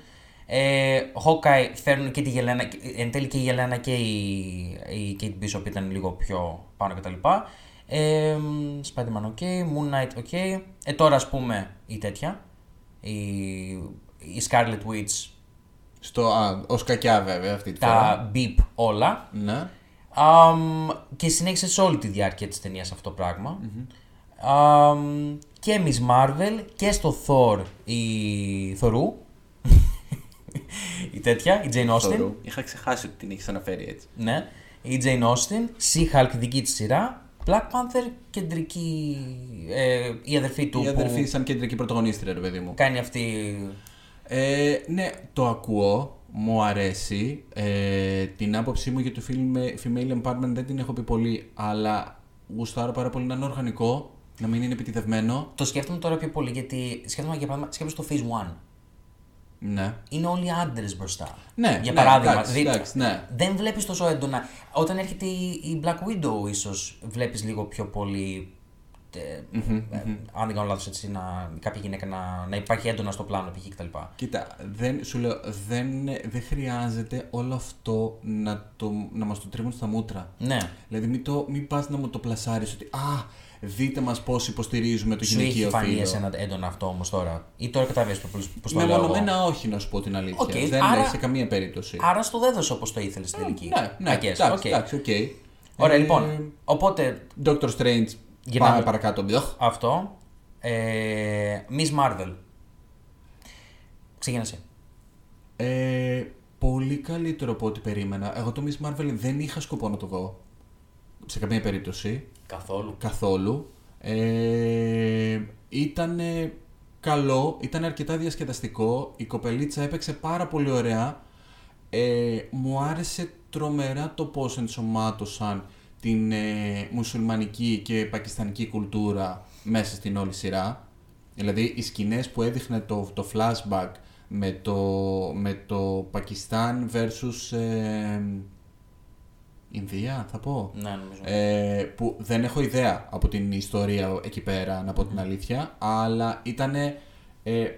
S1: Ε, Hawkeye φέρνουν και τη Γελένα, εν τέλει και η Γελένα και η, η Kate Bishop ήταν λίγο πιο πάνω κτλ. Ε, μ, Spider-Man ok, Moon Knight ok. Ε, τώρα ας πούμε η τέτοια, η, η Scarlet Witch,
S2: Στο, α, ως κακιά βέβαια αυτή τη φορά.
S1: τα beep όλα.
S2: Ναι.
S1: Αμ, και συνέχισε σε όλη τη διάρκεια της ταινίας αυτό το πραγμα Αμ, και Miss Marvel και στο Thor η Θορού. Η τέτοια, η Jane Austen.
S2: Θωρού. Είχα ξεχάσει ότι την έχεις αναφέρει έτσι.
S1: Ναι. Η Jane Austen, She-Hulk δική της σειρά, Black Panther κεντρική, ε, η αδερφή του
S2: Η αδερφή
S1: που
S2: σαν κεντρική πρωταγωνίστρια, ρε παιδί μου.
S1: κάνει αυτή...
S2: Ε, ναι, το ακούω. Μου αρέσει. Ε, την άποψή μου για το film, female empowerment δεν την έχω πει πολύ, αλλά γουστάρω πάρα πολύ να είναι οργανικό, να μην είναι επιτιδευμένο.
S1: Το σκέφτομαι τώρα πιο πολύ γιατί σκέφτομαι για παράδειγμα, σκέφτομαι στο Phase 1.
S2: Ναι.
S1: Είναι όλοι άντρες μπροστά.
S2: Ναι,
S1: για
S2: ναι,
S1: παράδειγμα.
S2: εντάξει,
S1: δι-
S2: εντάξει, ναι.
S1: Δεν βλέπεις τόσο έντονα. Όταν έρχεται η, η Black Widow, ίσως βλέπεις λίγο πιο πολύ. ε, ε, αν δεν κάνω λάθος, έτσι, να, κάποια γυναίκα να, να υπάρχει έντονα στο πλάνο π.χ. κτλ.
S2: Κοίτα, δεν, σου λέω, δεν, δεν χρειάζεται όλο αυτό να, το, να μας το τρίβουν στα μούτρα.
S1: Ναι.
S2: Δηλαδή μην, το, μην πας να μου το πλασάρεις ότι «Α, δείτε μας πώς υποστηρίζουμε το
S1: Σου έχει
S2: γυναικείο
S1: φανεί
S2: φύλλο».
S1: εσένα έντονα αυτό όμως τώρα; Ή τώρα καταλαβαίνει πώ το λέω. εγώ.
S2: Μεμονωμένα όχι, να σου πω την αλήθεια.
S1: Οκ,
S2: δεν
S1: άρα-
S2: είναι σε καμία περίπτωση.
S1: Άρα στο έδωσε όπως το ήθελες στην τελική.
S2: ναι, ναι,
S1: I guess,
S2: εντάξει,
S1: οκ.
S2: εντάξει, οκ.
S1: Ωραία,
S2: Ε,
S1: λοιπόν. Οπότε
S2: Doctor Strange,
S1: Γυρνάμε.
S2: πάμε παρακάτω. Μπλιαχ.
S1: αυτό. Ε, Miss Marvel. Ξεκινά εσύ.
S2: Ε, πολύ καλύτερο από ό,τι περίμενα. Εγώ το Miss Marvel δεν είχα σκοπό να το δω. Σε καμία περίπτωση.
S1: Καθόλου.
S2: καθόλου. Ε, ήταν καλό, ήταν αρκετά διασκεδαστικό. Η κοπελίτσα έπαιξε πάρα πολύ ωραία. Ε, μου άρεσε τρομερά το πώς ενσωμάτωσαν την ε, μουσουλμανική και πακιστανική κουλτούρα μέσα στην όλη σειρά. Δηλαδή οι σκηνές που έδειχνε το, το flashback με το, με το Πακιστάν versus ε, Ινδία θα πω.
S1: Ναι, νομίζω.
S2: Ε, που δεν έχω ιδέα από την ιστορία εκεί πέρα, να πω την αλήθεια, αλλά ήταν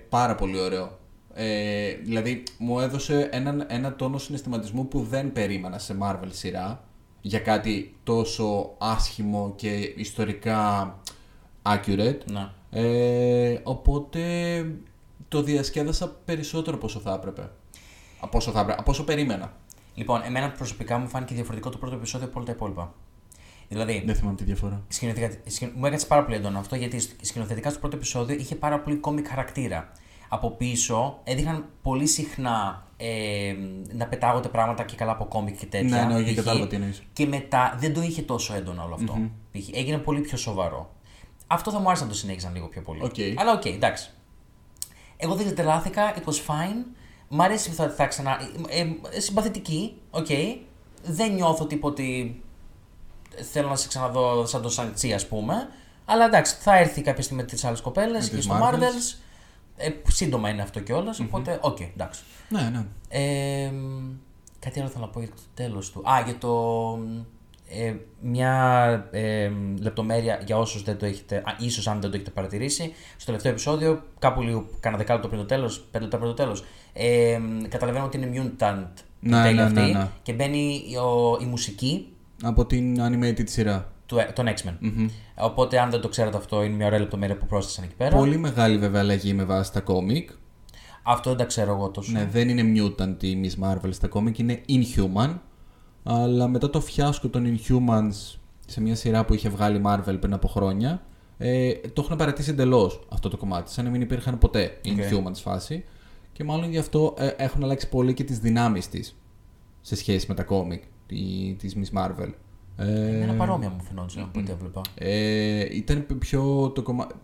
S2: πάρα πολύ ωραίο. Ε, δηλαδή, μου έδωσε έναν, ένα τόνο συναισθηματισμού που δεν περίμενα σε Marvel σειρά για κάτι τόσο άσχημο και ιστορικά accurate.
S1: Ναι.
S2: Ε, οπότε το διασκέδασα περισσότερο από όσο θα έπρεπε. Από όσο, θα έπρεπε, από όσο περίμενα.
S1: Λοιπόν, εμένα προσωπικά μου φάνηκε διαφορετικό το πρώτο επεισόδιο από όλα τα υπόλοιπα. Δηλαδή,
S2: Δεν θυμάμαι τη διαφορά.
S1: σκηνοθετικά, σκηνο- μου έκατσε πάρα πολύ έντονο αυτό γιατί σκ- σκηνοθετικά στο πρώτο επεισόδιο είχε πάρα πολύ κόμικ χαρακτήρα. Από πίσω έδειχναν πολύ συχνά ε, να πετάγονται πράγματα και καλά από κόμικ και τέτοια.
S2: Ναι, ναι, όχι,
S1: π.χ.
S2: κατάλαβα τι εννοείς.
S1: Και μετά δεν το είχε τόσο έντονο όλο αυτό. π.χ. Έγινε πολύ πιο σοβαρό. Αυτό θα μου άρεσε να το συνέχιζαν λίγο πιο πολύ.
S2: Οκ.
S1: Αλλά οκ, εντάξει. Εγώ δεν τρελάθηκα, it was fine. Μ' αρέσει που θα, θα ξανά. Ε, ε, συμπαθητική, οκ. Δεν νιώθω τίποτε. Θέλω να σε ξαναδώ σαν το Shang-Chi, ας πούμε. Αλλά εντάξει, θα έρθει κάποια στιγμή με τις άλλες κοπέλες
S2: Με
S1: και
S2: τις
S1: στο
S2: Marvels.
S1: Marvels. Ε, σύντομα είναι αυτό κιόλας, οπότε, οκ, εντάξει.
S2: Ναι, ναι.
S1: Ε, μ, κάτι άλλο θέλω να πω για το τέλος του. Α, για το... Ε, μια ε, λεπτομέρεια για όσους δεν το έχετε, α, ίσως αν δεν το έχετε παρατηρήσει, στο τελευταίο επεισόδιο, κάπου λίγο, κάνα δεκάλεπτο πριν το τέλος, πέντε λεπτά πριν το τέλος, ε, καταλαβαίνουμε ότι είναι mutant η
S2: Ναι,
S1: τέλη
S2: ναι,
S1: αυτή
S2: ναι, ναι.
S1: και μπαίνει ο- η μουσική
S2: Από την animated σειρά.
S1: του, των X-Men. Οπότε αν δεν το ξέρετε αυτό είναι μια ωραία λεπτομέρεια που πρόσθεσαν εκεί πέρα.
S2: Πολύ μεγάλη βέβαια αλλαγή με βάση τα κόμικ.
S1: Αυτό δεν τα ξέρω εγώ τόσο.
S2: Ναι, δεν είναι mutant η Miss Marvel στα κόμικ, είναι Inhuman. Αλλά μετά το φιάσκο των Inhumans σε μια σειρά που είχε βγάλει Marvel πριν από χρόνια, ε, το έχουν παρατήσει εντελώς αυτό το κομμάτι. Σαν να μην υπήρχαν ποτέ οι
S1: Οκ.
S2: Inhumans φάση. Και μάλλον γι' αυτό ε, έχουν αλλάξει πολύ και τις δυνάμεις της σε σχέση με τα κόμικ τη Miss Marvel. Ε,
S1: Ένα παρόμοια μου φαινόταν από ό,τι έβλεπα.
S2: ε, ήταν πιο το κομμάτι.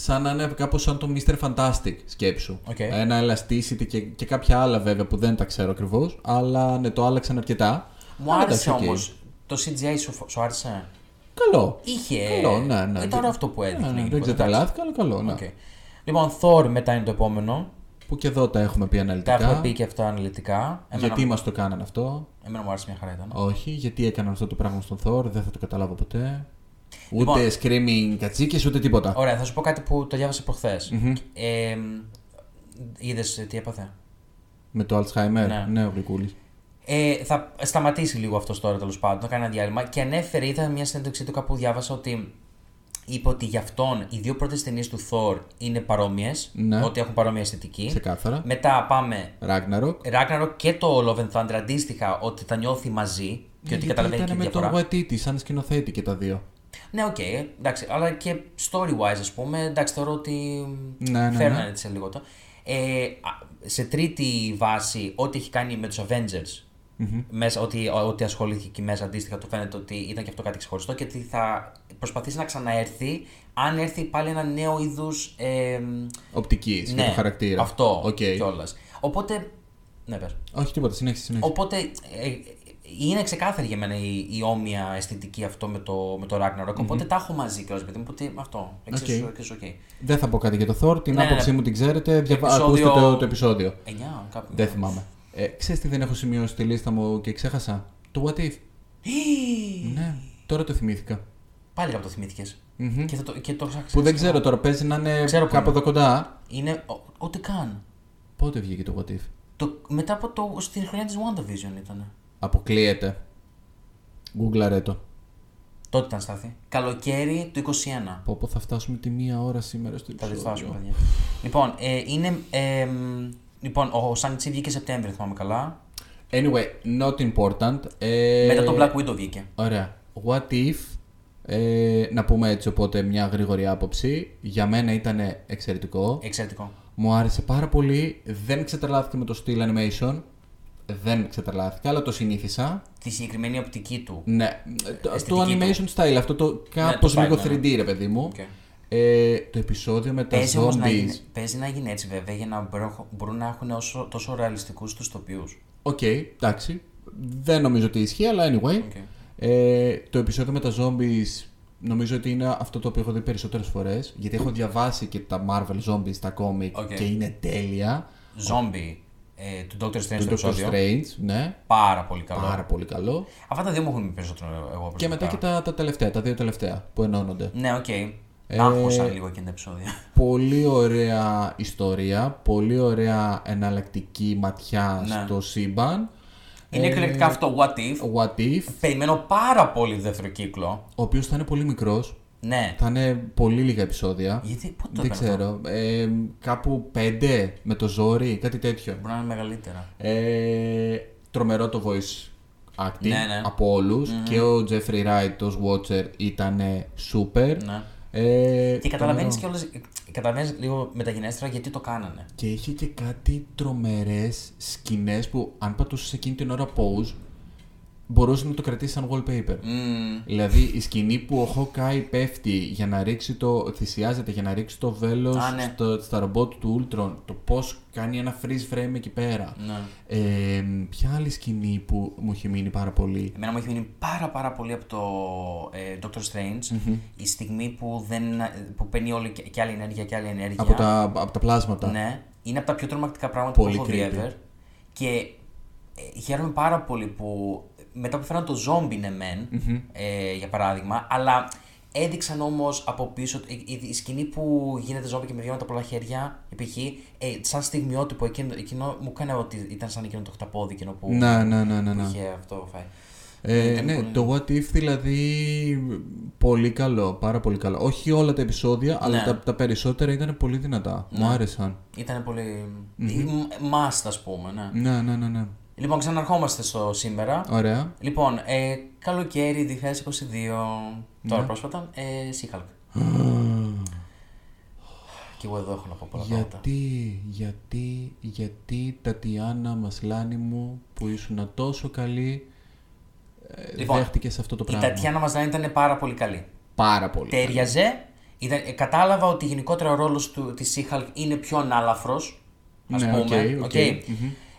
S2: Σαν να είναι κάπως σαν το Mr. Fantastic σκέψου.
S1: Οκ.
S2: Ένα Elasticity και, και κάποια άλλα βέβαια που δεν τα ξέρω ακριβώς, αλλά ναι, το άλλαξαν αρκετά.
S1: Μου
S2: Αλλά
S1: άρεσε
S2: εντάξει, οκ.
S1: όμως. Το CGI σου, σου άρεσε;
S2: Καλό.
S1: Είχε.
S2: Καλό, ναι, ναι.
S1: Ήταν ωραίο αυτό που έδειχνε.
S2: Ναι, ναι, δεν
S1: γενικότερα,
S2: ξετρελάθηκα, αλλά καλό, ναι.
S1: εντάξει. Οκ. Λοιπόν, Thor μετά είναι το επόμενο.
S2: Που και εδώ τα έχουμε πει
S1: Τα
S2: αναλυτικά.
S1: έχουμε πει και αυτά αναλυτικά. Εμένα,
S2: Γιατί μας το κάνανε αυτό;
S1: εμένα μου άρεσε μια χαρά ήταν.
S2: Όχι, γιατί έκαναν αυτό το πράγμα στον Thor, δεν θα το καταλάβω ποτέ. Ούτε
S1: Λοιπόν.
S2: screaming κατσίκες, ούτε τίποτα.
S1: Ωραία, θα σου πω κάτι που το διάβασα προχθές. Ε, Είδες τι έπαθε;
S2: Με το Alzheimer.
S1: Ναι.
S2: Ναι, ο Γλυκούλης.
S1: Ε, θα σταματήσει λίγο αυτός τώρα τέλος πάντων, θα κάνει ένα διάλειμμα και ανέφερε, είδα μια συνέντευξή του κάπου διάβασα ότι είπε ότι για αυτόν οι δύο πρώτες ταινίες του Thor είναι παρόμοιες,
S2: Ναι.
S1: ότι έχουν παρόμοια αισθητική.
S2: Ξεκάθαρα.
S1: Μετά πάμε
S2: Ragnarok.
S1: Ragnarok και το Love and Thunder αντίστοιχα ότι τα νιώθει μαζί και ότι
S2: Γιατί
S1: καταλαβαίνει και
S2: ήταν
S1: τη
S2: με
S1: διαφορά.
S2: τον Waititi σαν σκηνοθέτη και τα δύο.
S1: Ναι, οκ, εντάξει, αλλά και story-wise, ας πούμε, εντάξει, θεωρώ ότι
S2: Ναι, ναι,
S1: φέρνουν
S2: ναι.
S1: έτσι σε λίγο το. Ε, α, σε τρίτη βάση, ό,τι έχει κάνει με τους Avengers, μέσα, ότι, ότι ασχολήθηκε εκεί μέσα, αντίστοιχα, το φαίνεται ότι ήταν και αυτό κάτι ξεχωριστό και ότι θα προσπαθήσει να ξαναέρθει αν έρθει πάλι ένα νέο είδους. Ε,
S2: Οπτικής
S1: ναι,
S2: και το χαρακτήρα.
S1: Αυτό
S2: Οκ.
S1: κιόλας. Οπότε. Ναι, πες.
S2: Όχι τίποτα, συνέχισε. συνέχισε.
S1: Οπότε ε, είναι ξεκάθαρη για μένα η, η όμοια αισθητική αυτό με το, με το Ragnarok. Οπότε τα έχω μαζί κιόλας, παιδί μου. Οπότε αυτό. Εξίσου
S2: Οκ.
S1: εξίσου οκ.
S2: Δεν θα πω κάτι για το Thor, την
S1: Ναι, ναι,
S2: άποψή
S1: ναι.
S2: μου την ξέρετε. Διαβα...
S1: Επεισόδιο-
S2: Ακούστε το, το επεισόδιο.
S1: 9, κάπου.
S2: Δεν θυμάμαι. Ε, ξέρεις τι δεν έχω σημειώσει στη λίστα μου και ξέχασα; Το What If. ναι, τώρα το θυμήθηκα.
S1: Πάλι κάπου το θυμήθηκες.
S2: Μμμ.
S1: Και, θα το, και το ψάξεις.
S2: Που δεν ξέρω τώρα, παίζει να είναι
S1: Ξέρω που
S2: κάπου
S1: είναι.
S2: εδώ κοντά.
S1: Είναι ο- ό,τι καν.
S2: Πότε βγήκε το What If;
S1: Το, μετά από το. στην χρονιά της WandaVision ήταν.
S2: Αποκλείεται. Γκούγκλαρε το.
S1: Τότε ήταν στάθη. Καλοκαίρι του 21.
S2: Πω, πω θα φτάσουμε τη μία ώρα σήμερα στο
S1: Θα τη
S2: επεισόδιο.
S1: φτάσουμε, παιδιά. Λοιπόν, ε, είναι. Ε, μ, λοιπόν, ο Σάντσι βγήκε Σεπτέμβριο, θυμάμαι καλά.
S2: Anyway, not important. Ε,
S1: Μετά το Black Widow βγήκε.
S2: Ωραία. What if, ε, να πούμε έτσι οπότε μια γρήγορη άποψη, για μένα ήταν εξαιρετικό.
S1: Εξαιρετικό.
S2: Μου άρεσε πάρα πολύ, δεν ξετρελάθηκα με το στυλ animation, δεν ξετρελάθηκα, αλλά το συνήθισα.
S1: Τη συγκεκριμένη οπτική του.
S2: Ναι, το, το
S1: Αισθητική
S2: animation style, αυτό το κάπως
S1: style,
S2: λίγο
S1: ναι, ναι.
S2: 3D ρε παιδί μου.
S1: Οκ.
S2: Ε, το επεισόδιο με τα
S1: Παίζει, όμως να
S2: zombies.
S1: γίνει, παίζει να γίνει έτσι βέβαια για να μπορούν, μπορούν να έχουν όσο, τόσο ρεαλιστικούς τους τοπίους.
S2: Οκ, εντάξει. Δεν νομίζω ότι ισχύει, αλλά anyway.
S1: Οκ.
S2: Ε, το επεισόδιο με τα zombies νομίζω ότι είναι αυτό το οποίο έχω δει περισσότερες φορές. Γιατί έχω διαβάσει και τα Marvel Zombies στα κόμικ
S1: Οκ.
S2: και είναι τέλεια.
S1: Zombie ε, του Doctor Strange στο
S2: Το Doctor
S1: επεισόδιο.
S2: Strange, ναι.
S1: Πάρα πολύ καλό.
S2: Πάρα πολύ καλό.
S1: Αυτά τα δύο μου έχουν μείνει περισσότερο εγώ προσωπικά.
S2: Και μετά και τα, τα τελευταία, τα δύο τελευταία που ενώνονται.
S1: Ναι, οκ.
S2: Ε,
S1: Άγχωσαν λίγο και τα επεισόδια.
S2: Πολύ ωραία ιστορία, πολύ ωραία εναλλακτική ματιά
S1: Ναι.
S2: στο σύμπαν.
S1: Είναι
S2: Ε,
S1: εκλεκτικά αυτό What If.
S2: What if,
S1: Περιμένω πάρα πολύ το δεύτερο κύκλο.
S2: ο οποίος θα είναι πολύ μικρός.
S1: Ναι.
S2: Θα είναι πολύ λίγα επεισόδια.
S1: Γιατί, πότε το
S2: Δεν
S1: έκανε αυτό;
S2: ξέρω. Ε, κάπου πέντε με το ζόρι, κάτι τέτοιο.
S1: Μπορεί να είναι μεγαλύτερα.
S2: Ε, τρομερό το voice acting
S1: Ναι, ναι.
S2: από όλους. Και ο Jeffrey Wright ως Watcher ήταν super.
S1: Ναι.
S2: Ε,
S1: Και καταλαβαίνεις
S2: τρομερό.
S1: κιόλας. Καταλαβαίνεις λίγο μεταγενέστερα γιατί το κάνανε.
S2: Και είχε και κάτι τρομερές σκηνές που αν πατούσες εκείνη την ώρα pause μπορούσε να το κρατήσει σαν wallpaper.
S1: Μμμ.
S2: Δηλαδή η σκηνή που ο Hawkeye πέφτει για να ρίξει το. θυσιάζεται για να ρίξει το βέλος
S1: Α, ναι.
S2: στο, στα ρομπότ του Ultron. Το πώς κάνει ένα freeze frame εκεί πέρα.
S1: Ναι.
S2: Ε, ποια άλλη σκηνή που μου έχει μείνει πάρα πολύ;
S1: Εμένα μου έχει μείνει πάρα πάρα πολύ από το ε, Doctor Strange η στιγμή που, δεν, που παίρνει όλη και, και άλλη ενέργεια και άλλη ενέργεια.
S2: Από τα, από τα πλάσματα.
S1: Ναι, είναι από τα πιο τρομακτικά πράγματα
S2: Πολύ
S1: που έχω δει
S2: creepy.
S1: ever. Και ε, χαίρομαι πάρα πολύ που μετά που φέραν το ζόμπι ναι μεν, ε, για παράδειγμα, αλλά έδειξαν όμως από πίσω η, η, η σκηνή που γίνεται ζόμπι και με βγαίνουν τα πολλά χέρια, π.χ. Ε, σαν στιγμιότυπο εκείνο, εκείνο μου έκανε ότι ήταν σαν εκείνο το χταπόδι εκείνο που,
S2: Ναι, ναι, ναι, ναι.
S1: που
S2: ναι.
S1: είχε αυτό φάει.
S2: Ε,
S1: Ήταν
S2: ναι,
S1: πολύ-
S2: το What If δηλαδή πολύ καλό, πάρα πολύ καλό. Όχι όλα τα επεισόδια, αλλά
S1: Ναι.
S2: τα, τα περισσότερα ήταν πολύ δυνατά. Μου άρεσαν.
S1: Ήταν πολύ. Mm-hmm. Must, ας πούμε, ναι.
S2: Ναι, ναι, ναι, ναι.
S1: Λοιπόν, ξαναρχόμαστε στο σήμερα.
S2: Ωραία.
S1: Λοιπόν, ε, καλοκαίρι 2022,
S2: Ναι.
S1: τώρα πρόσφατα, ε, She-Hulk. Και εγώ εδώ έχω να πω πολλά πράγματα.
S2: γιατί, γιατί, γιατί Τατιάνα Μασλάνη μου που ήσουν τόσο καλή ε,
S1: Λοιπόν,
S2: δέχτηκες αυτό το
S1: Η
S2: πράγμα;
S1: Tatiana Maslany ήταν πάρα πολύ καλή.
S2: Πάρα πολύ.
S1: Ταίριαζε. Ήταν, ε, κατάλαβα ότι γενικότερα ο ρόλος του, της She-Hulk είναι πιο ανάλαφρος, ας
S2: Ναι,
S1: πούμε.
S2: οκ, οκ.
S1: Οκ.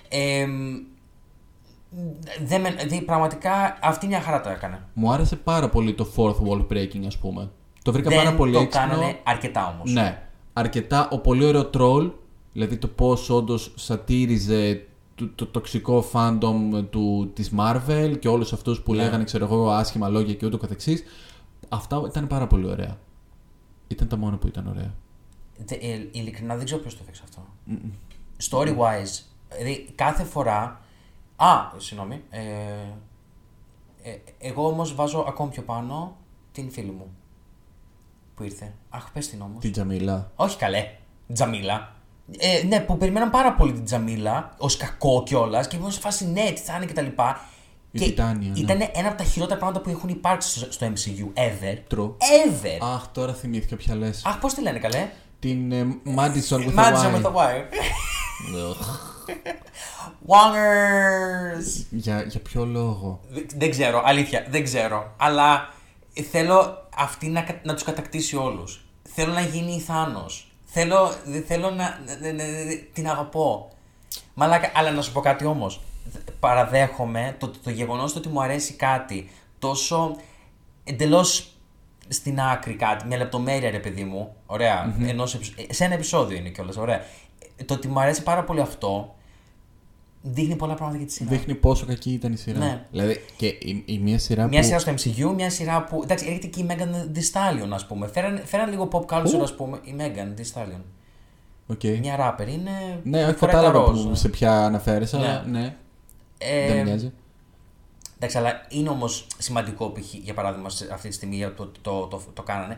S1: Ε, μ, δεν με- δηλαδή, πραγματικά αυτή μια χαρά το έκανε.
S2: Μου άρεσε πάρα πολύ το fourth wall breaking ας πούμε. Το βρήκα
S1: δεν
S2: πάρα πολύ
S1: το
S2: έξυπνο.
S1: κάνανε αρκετά όμως.
S2: Ναι. Αρκετά ο πολύ ωραίο troll, δηλαδή το πώς όντως σατίριζε το, το τοξικό fandom του, της Marvel και όλους αυτούς που
S1: Ναι.
S2: λέγανε ξέρω εγώ άσχημα λόγια και ούτω καθεξής. Αυτά ήταν πάρα πολύ ωραία. Ήταν τα μόνα που ήταν ωραία.
S1: Τε- ε, ειλικρινά δεν ξέρω ποιο το έφεξε αυτό. Story wise, δηλαδή κάθε φορά. Α, συγγνώμη. Ε, ε, εγώ όμως βάζω ακόμη πιο πάνω την φίλη μου που ήρθε. Αχ, πες την όμως.
S2: Την Τζαμίλα.
S1: Όχι καλέ. Τζαμίλα. Ε, ναι, που περιμέναν πάρα πολύ την Τζαμίλα ως κακό κιόλας και ήμουν σε φάση ναι, τι θα είναι κτλ.
S2: Η Τιτάνια, ναι.
S1: Ήταν ένα από τα χειρότερα πράγματα που έχουν υπάρξει στο- στο MCU ever.
S2: True.
S1: Ever.
S2: Αχ, τώρα θυμήθηκα ποια λες.
S1: Αχ, πώς τη λένε καλέ;
S2: Την ε, Madison with a
S1: Madison
S2: Y.
S1: with a Y.
S2: Ugh.
S1: Wongers!
S2: για, για ποιο λόγο;
S1: Δεν- Δεν ξέρω, αλήθεια, δεν ξέρω. Αλλά θέλω αυτή να, κα- να τους κατακτήσει όλους. Θέλω να γίνει η Θάνος. Θέλω, δε- θέλω να, να- να- να- την αγαπώ. Μαλάκα, αλλά να σου πω κάτι όμως. Παραδέχομαι το, το, το γεγονός το ότι μου αρέσει κάτι τόσο εντελώς στην άκρη κάτι, μια λεπτομέρεια ρε παιδί μου, ωραία, ενός επεισο- ε, σε ένα επεισόδιο είναι κιόλας, ωραία. Ε, Το ότι μου αρέσει πάρα πολύ αυτό, δείχνει πολλά πράγματα για τη σειρά.
S2: Δείχνει πόσο κακή ήταν η σειρά.
S1: Ναι.
S2: Δηλαδή και η, η μία σειρά
S1: Μια
S2: που.
S1: σειρά στο MCU, μια σειρά που. Εντάξει, έρχεται και η Megan Thee Stallion, ας πούμε. Φέραν, φέραν λίγο pop culture,
S2: Πού;
S1: ας πούμε. Η Megan Thee Stallion.
S2: OK.
S1: Μια ράπερ είναι.
S2: Ναι, όχι,
S1: φοράει τα
S2: κατάλαβα
S1: ροζ.
S2: που, σε ποια αναφέρεσαι, αλλά ναι.
S1: Ε,
S2: Δεν μοιάζει.
S1: Εντάξει, αλλά είναι όμως σημαντικό π.χ. για παράδειγμα σε αυτή τη στιγμή για το, το, το, το, το κάνανε.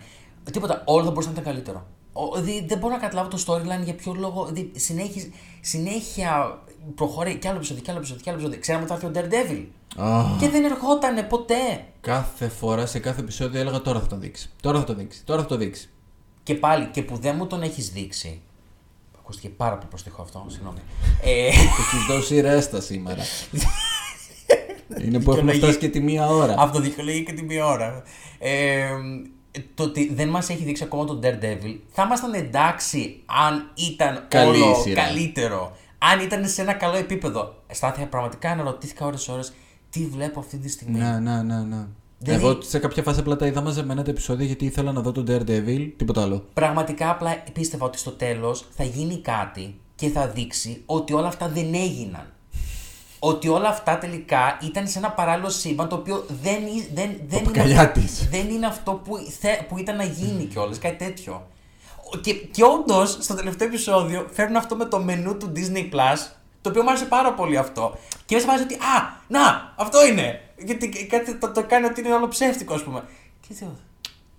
S1: Τίποτα, όλο θα μπορούσε να ήταν καλύτερο. Ο, δη- δεν μπορώ να καταλάβω το storyline για ποιο λόγο. Δη, συνέχεια, συνέχεια προχωρεί κι άλλο επεισόδιο, κι άλλο επεισόδιο, κι άλλο επεισόδιο. Ξέραμε ότι θα έρθει ο Daredevil.
S2: Αχ,
S1: Και δεν ερχότανε ποτέ.
S2: κάθε φορά σε κάθε επεισόδιο έλεγα τώρα θα το δείξει. Τώρα θα το δείξει. Τώρα θα το δείξει.
S1: Και πάλι, και που δεν μου τον έχεις δείξει. Ακούστηκε πάρα πολύ προστιχό αυτό, συγγνώμη. ε,
S2: Έχει δώσει ρέστα σήμερα. Είναι που έχουμε φτάσει και τη μία ώρα.
S1: αυτό δικαιολογεί και τη μία ώρα. Ε, το ότι δεν μας έχει δείξει ακόμα τον Daredevil, θα ήμασταν εντάξει αν ήταν
S2: Καλή
S1: όλο
S2: σειρά.
S1: καλύτερο. Αν ήταν σε ένα καλό επίπεδο. Στάθηκα πραγματικά αναρωτήθηκα ώρες ώρες τι βλέπω αυτή τη στιγμή.
S2: Ναι, ναι, ναι, ναι.
S1: Δηλαδή-
S2: Εγώ σε κάποια φάση απλά τα είδα μαζεμένα τα επεισόδια γιατί ήθελα να δω τον Daredevil, τίποτα άλλο.
S1: Πραγματικά απλά πίστευα ότι στο τέλος θα γίνει κάτι και θα δείξει ότι όλα αυτά δεν έγιναν. Ότι όλα αυτά τελικά ήταν σε ένα παράλληλο σύμπαν το οποίο δεν, εί- δεν, δεν, είναι,
S2: παπακαλιά
S1: αυτό-
S2: της.
S1: δεν είναι αυτό που, θε- που ήταν να γίνει κιόλας, κάτι τέτοιο. Και, και όντως στο τελευταίο επεισόδιο φέρνουν αυτό με το μενού του Disney Plus, το οποίο μου άρεσε πάρα πολύ αυτό. Και μέσα βάζει ότι Α, να, αυτό είναι! Γιατί κάτι το, το κάνει ότι είναι όλο ψεύτικο, ας πούμε. Και τι,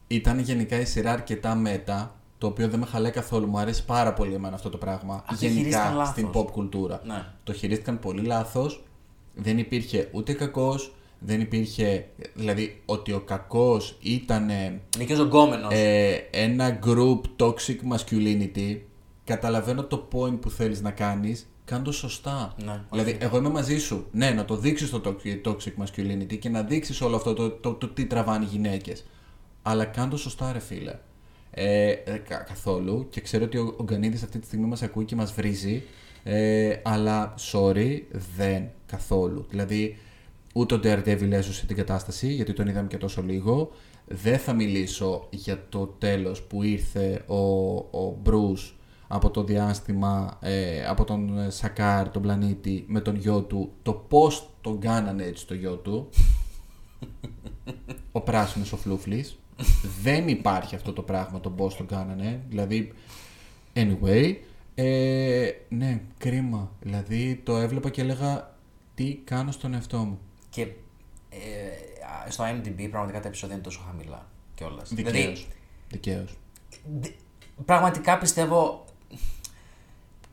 S2: Ήταν γενικά η σειρά αρκετά μέτα, το οποίο δεν με χαλάει καθόλου. Μου αρέσει πάρα πολύ εμένα αυτό το πράγμα.
S1: το χειρίστηκαν
S2: γενικά
S1: λάθος.
S2: στην pop κουλτούρα.
S1: Ναι.
S2: Το χειρίστηκαν πολύ λάθος. Δεν υπήρχε ούτε κακός, δεν υπήρχε. Δηλαδή ότι ο κακός ήταν
S1: είναι και ο Ζωγκόμενο.
S2: ε, ένα group toxic masculinity. Καταλαβαίνω το point που θέλεις να κάνεις. Κάνε το σωστά.
S1: Ναι,
S2: δηλαδή,
S1: όχι.
S2: εγώ είμαι μαζί σου. Ναι, να το δείξεις το toxic- toxic masculinity και να δείξεις όλο αυτό το, το, το, τι τραβάνε οι γυναίκες. Αλλά κάνε το σωστά, ρε φίλε. Ε, ε, κα- καθόλου. Και ξέρω ότι ο, ο Γκανίδης αυτή τη στιγμή μας ακούει και μας βρίζει. Ε, αλλά sorry, δεν καθόλου. Δηλαδή, ούτε ο Daredevil έσωσε την κατάσταση, γιατί τον είδαμε και τόσο λίγο. Δεν θα μιλήσω για το τέλος που ήρθε ο, ο Bruce από το διάστημα, ε, από τον ε, Σακάρ, τον πλανήτη, με τον γιο του, το πώς τον κάνανε έτσι το γιο του. ο πράσινος ο Φλούφλης. Δεν υπάρχει αυτό το πράγμα, το πώς τον κάνανε. Δηλαδή, anyway, ε, ναι, κρίμα. Δηλαδή, το έβλεπα και έλεγα, τι κάνω στον εαυτό μου.
S1: Και ε, α, στο IMDb πραγματικά τα επεισόδια είναι τόσο χαμηλά κιόλας.
S2: Δικαίως. Δικαίως.
S1: δι- πραγματικά πιστεύω.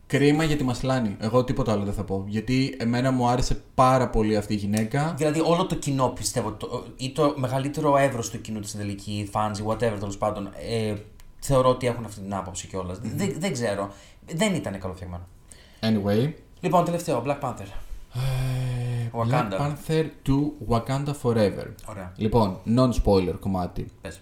S2: Κρίμα γιατί μας λάνει. Εγώ τίποτα άλλο δεν θα πω. Γιατί εμένα μου άρεσε πάρα πολύ αυτή η γυναίκα.
S1: Δηλαδή, όλο το κοινό πιστεύω, το, ή το μεγαλύτερο εύρος του κοινού της τελική, fans ή whatever τέλος πάντων, ε, θεωρώ ότι έχουν αυτή την άποψη κιόλας. Δεν, δεν ξέρω. Δεν ήταν καλοφτιαγμένο.
S2: Anyway.
S1: Λοιπόν, τελευταίο, Black Panther.
S2: Ε,
S1: Wakanda.
S2: Black Panther to Wakanda Forever.
S1: Ωραία.
S2: Λοιπόν, non-spoiler κομμάτι.
S1: Πες.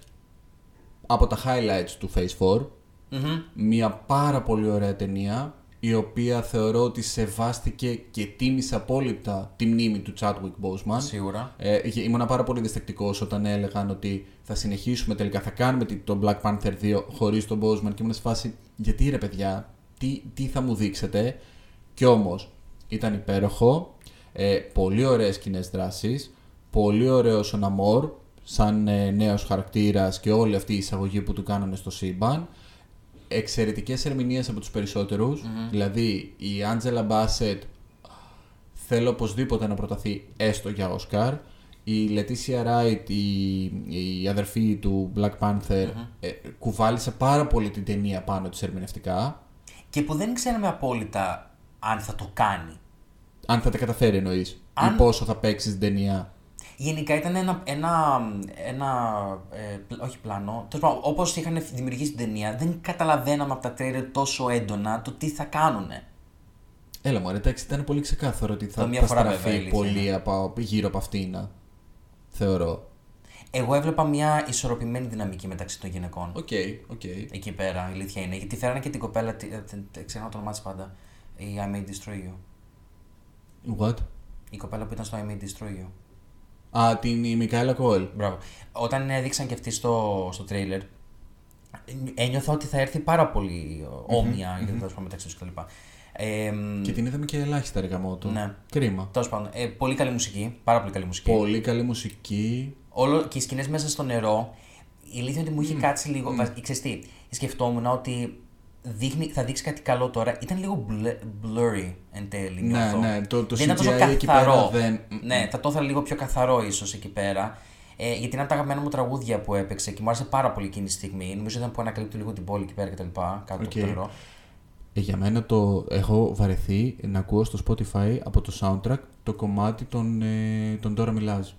S2: Από τα highlights του Phase 4,
S1: Μμμ.
S2: μια πάρα πολύ ωραία ταινία, η οποία θεωρώ ότι σεβάστηκε και τίμησε απόλυτα τη μνήμη του Chadwick Boseman.
S1: Σίγουρα.
S2: Ε, ήμουνα πάρα πολύ διστακτικό όταν έλεγαν ότι θα συνεχίσουμε τελικά, θα κάνουμε τη- το Black Panther 2 χωρίς τον Boseman και ήμουν σε φάση γιατί ρε παιδιά, τι, τι θα μου δείξετε; Και όμως ήταν υπέροχο, ε, πολύ ωραίες κοινέ δράσει, πολύ ωραίο ο Ναμόρ σαν ε, νέος χαρακτήρας και όλη αυτή η εισαγωγή που του κάνανε στο σύμπαν. Εξαιρετικές ερμηνείες από τους περισσοτερους δηλαδή η Άντζελα Μπάσετ θέλω οπωσδήποτε να προταθεί έστω για Όσκαρ. Η Λετήσια Ράιτ, η, η αδερφή του Black Panther, ε, κουβάλισε πάρα πολύ την ταινία πάνω της ερμηνευτικά.
S1: Και που δεν ξέραμε απόλυτα αν θα το κάνει.
S2: Αν θα τα καταφέρει εννοείς,
S1: Αν-
S2: ή πόσο θα παίξεις την ταινία.
S1: Γενικά ήταν ένα. ένα, ένα ε, πλ- όχι πλάνο. Τέλος πάντων, όπως είχαν δημιουργήσει την ταινία, δεν καταλαβαίναμε από τα τρέιλερ τόσο έντονα το τι θα κάνουν.
S2: Έλα μωρέ, εντάξει, ήταν πολύ ξεκάθαρο ότι θα,
S1: Το μία
S2: θα
S1: φορά βέβαια,
S2: στραφεί
S1: η αλήθεια
S2: πολύ από, γύρω από αυτήν. Θεωρώ.
S1: Εγώ έβλεπα μια ισορροπημένη δυναμική μεταξύ των γυναικών.
S2: Οκ, οκ.
S1: Εκεί πέρα, η αλήθεια είναι. Γιατί φέρανε και την κοπέλα. τη- ε, τε- τε- Ξεχνάω το όνομά της πάντα. Η I May Destroy You.
S2: What?
S1: Η κοπέλα που ήταν στο I May Destroy You.
S2: Α, την η Μικαέλα Κόελ.
S1: Μπράβο. Όταν έδειξαν και αυτή στο, στο τρέιλερ, ένιωθα ότι θα έρθει πάρα πολύ όμοια γιατί τέλος πάντων μεταξύ τους κτλ. Ε,
S2: Και την είδαμε και ελάχιστα ρε γαμώτο.
S1: Ναι.
S2: Κρίμα.
S1: Τέλος πάντων, ε, πολύ καλή μουσική. Πάρα πολύ καλή μουσική.
S2: Πολύ καλή μουσική.
S1: Όλο, και οι σκηνές μέσα στο νερό, η αλήθεια είναι ότι μου είχε κάτσει λίγο. Mm. Ξέρεις τι, σκεφτόμουν ότι δείχνει, θα δείξει κάτι καλό τώρα. Ήταν λίγο blur- blurry εν τέλει.
S2: Ναι,
S1: νιώθω.
S2: ναι, το- το
S1: δεν ήταν τόσο
S2: CGI εκεί
S1: καθαρό.
S2: πέρα δεν-
S1: Ναι, θα το ήθελα λίγο πιο καθαρό ίσως εκεί πέρα. Ε, γιατί είναι από τα αγαπημένα μου τραγούδια που έπαιξε και μου άρεσε πάρα πολύ εκείνη τη στιγμή. Νομίζω ήταν που ανακαλύπτει λίγο την πόλη εκεί πέρα κτλ. Κάτω από
S2: Οκ.
S1: το νερό.
S2: Ε, για μένα το έχω βαρεθεί να ακούω στο Spotify από το soundtrack το κομμάτι των, ε, των Dora Milaje.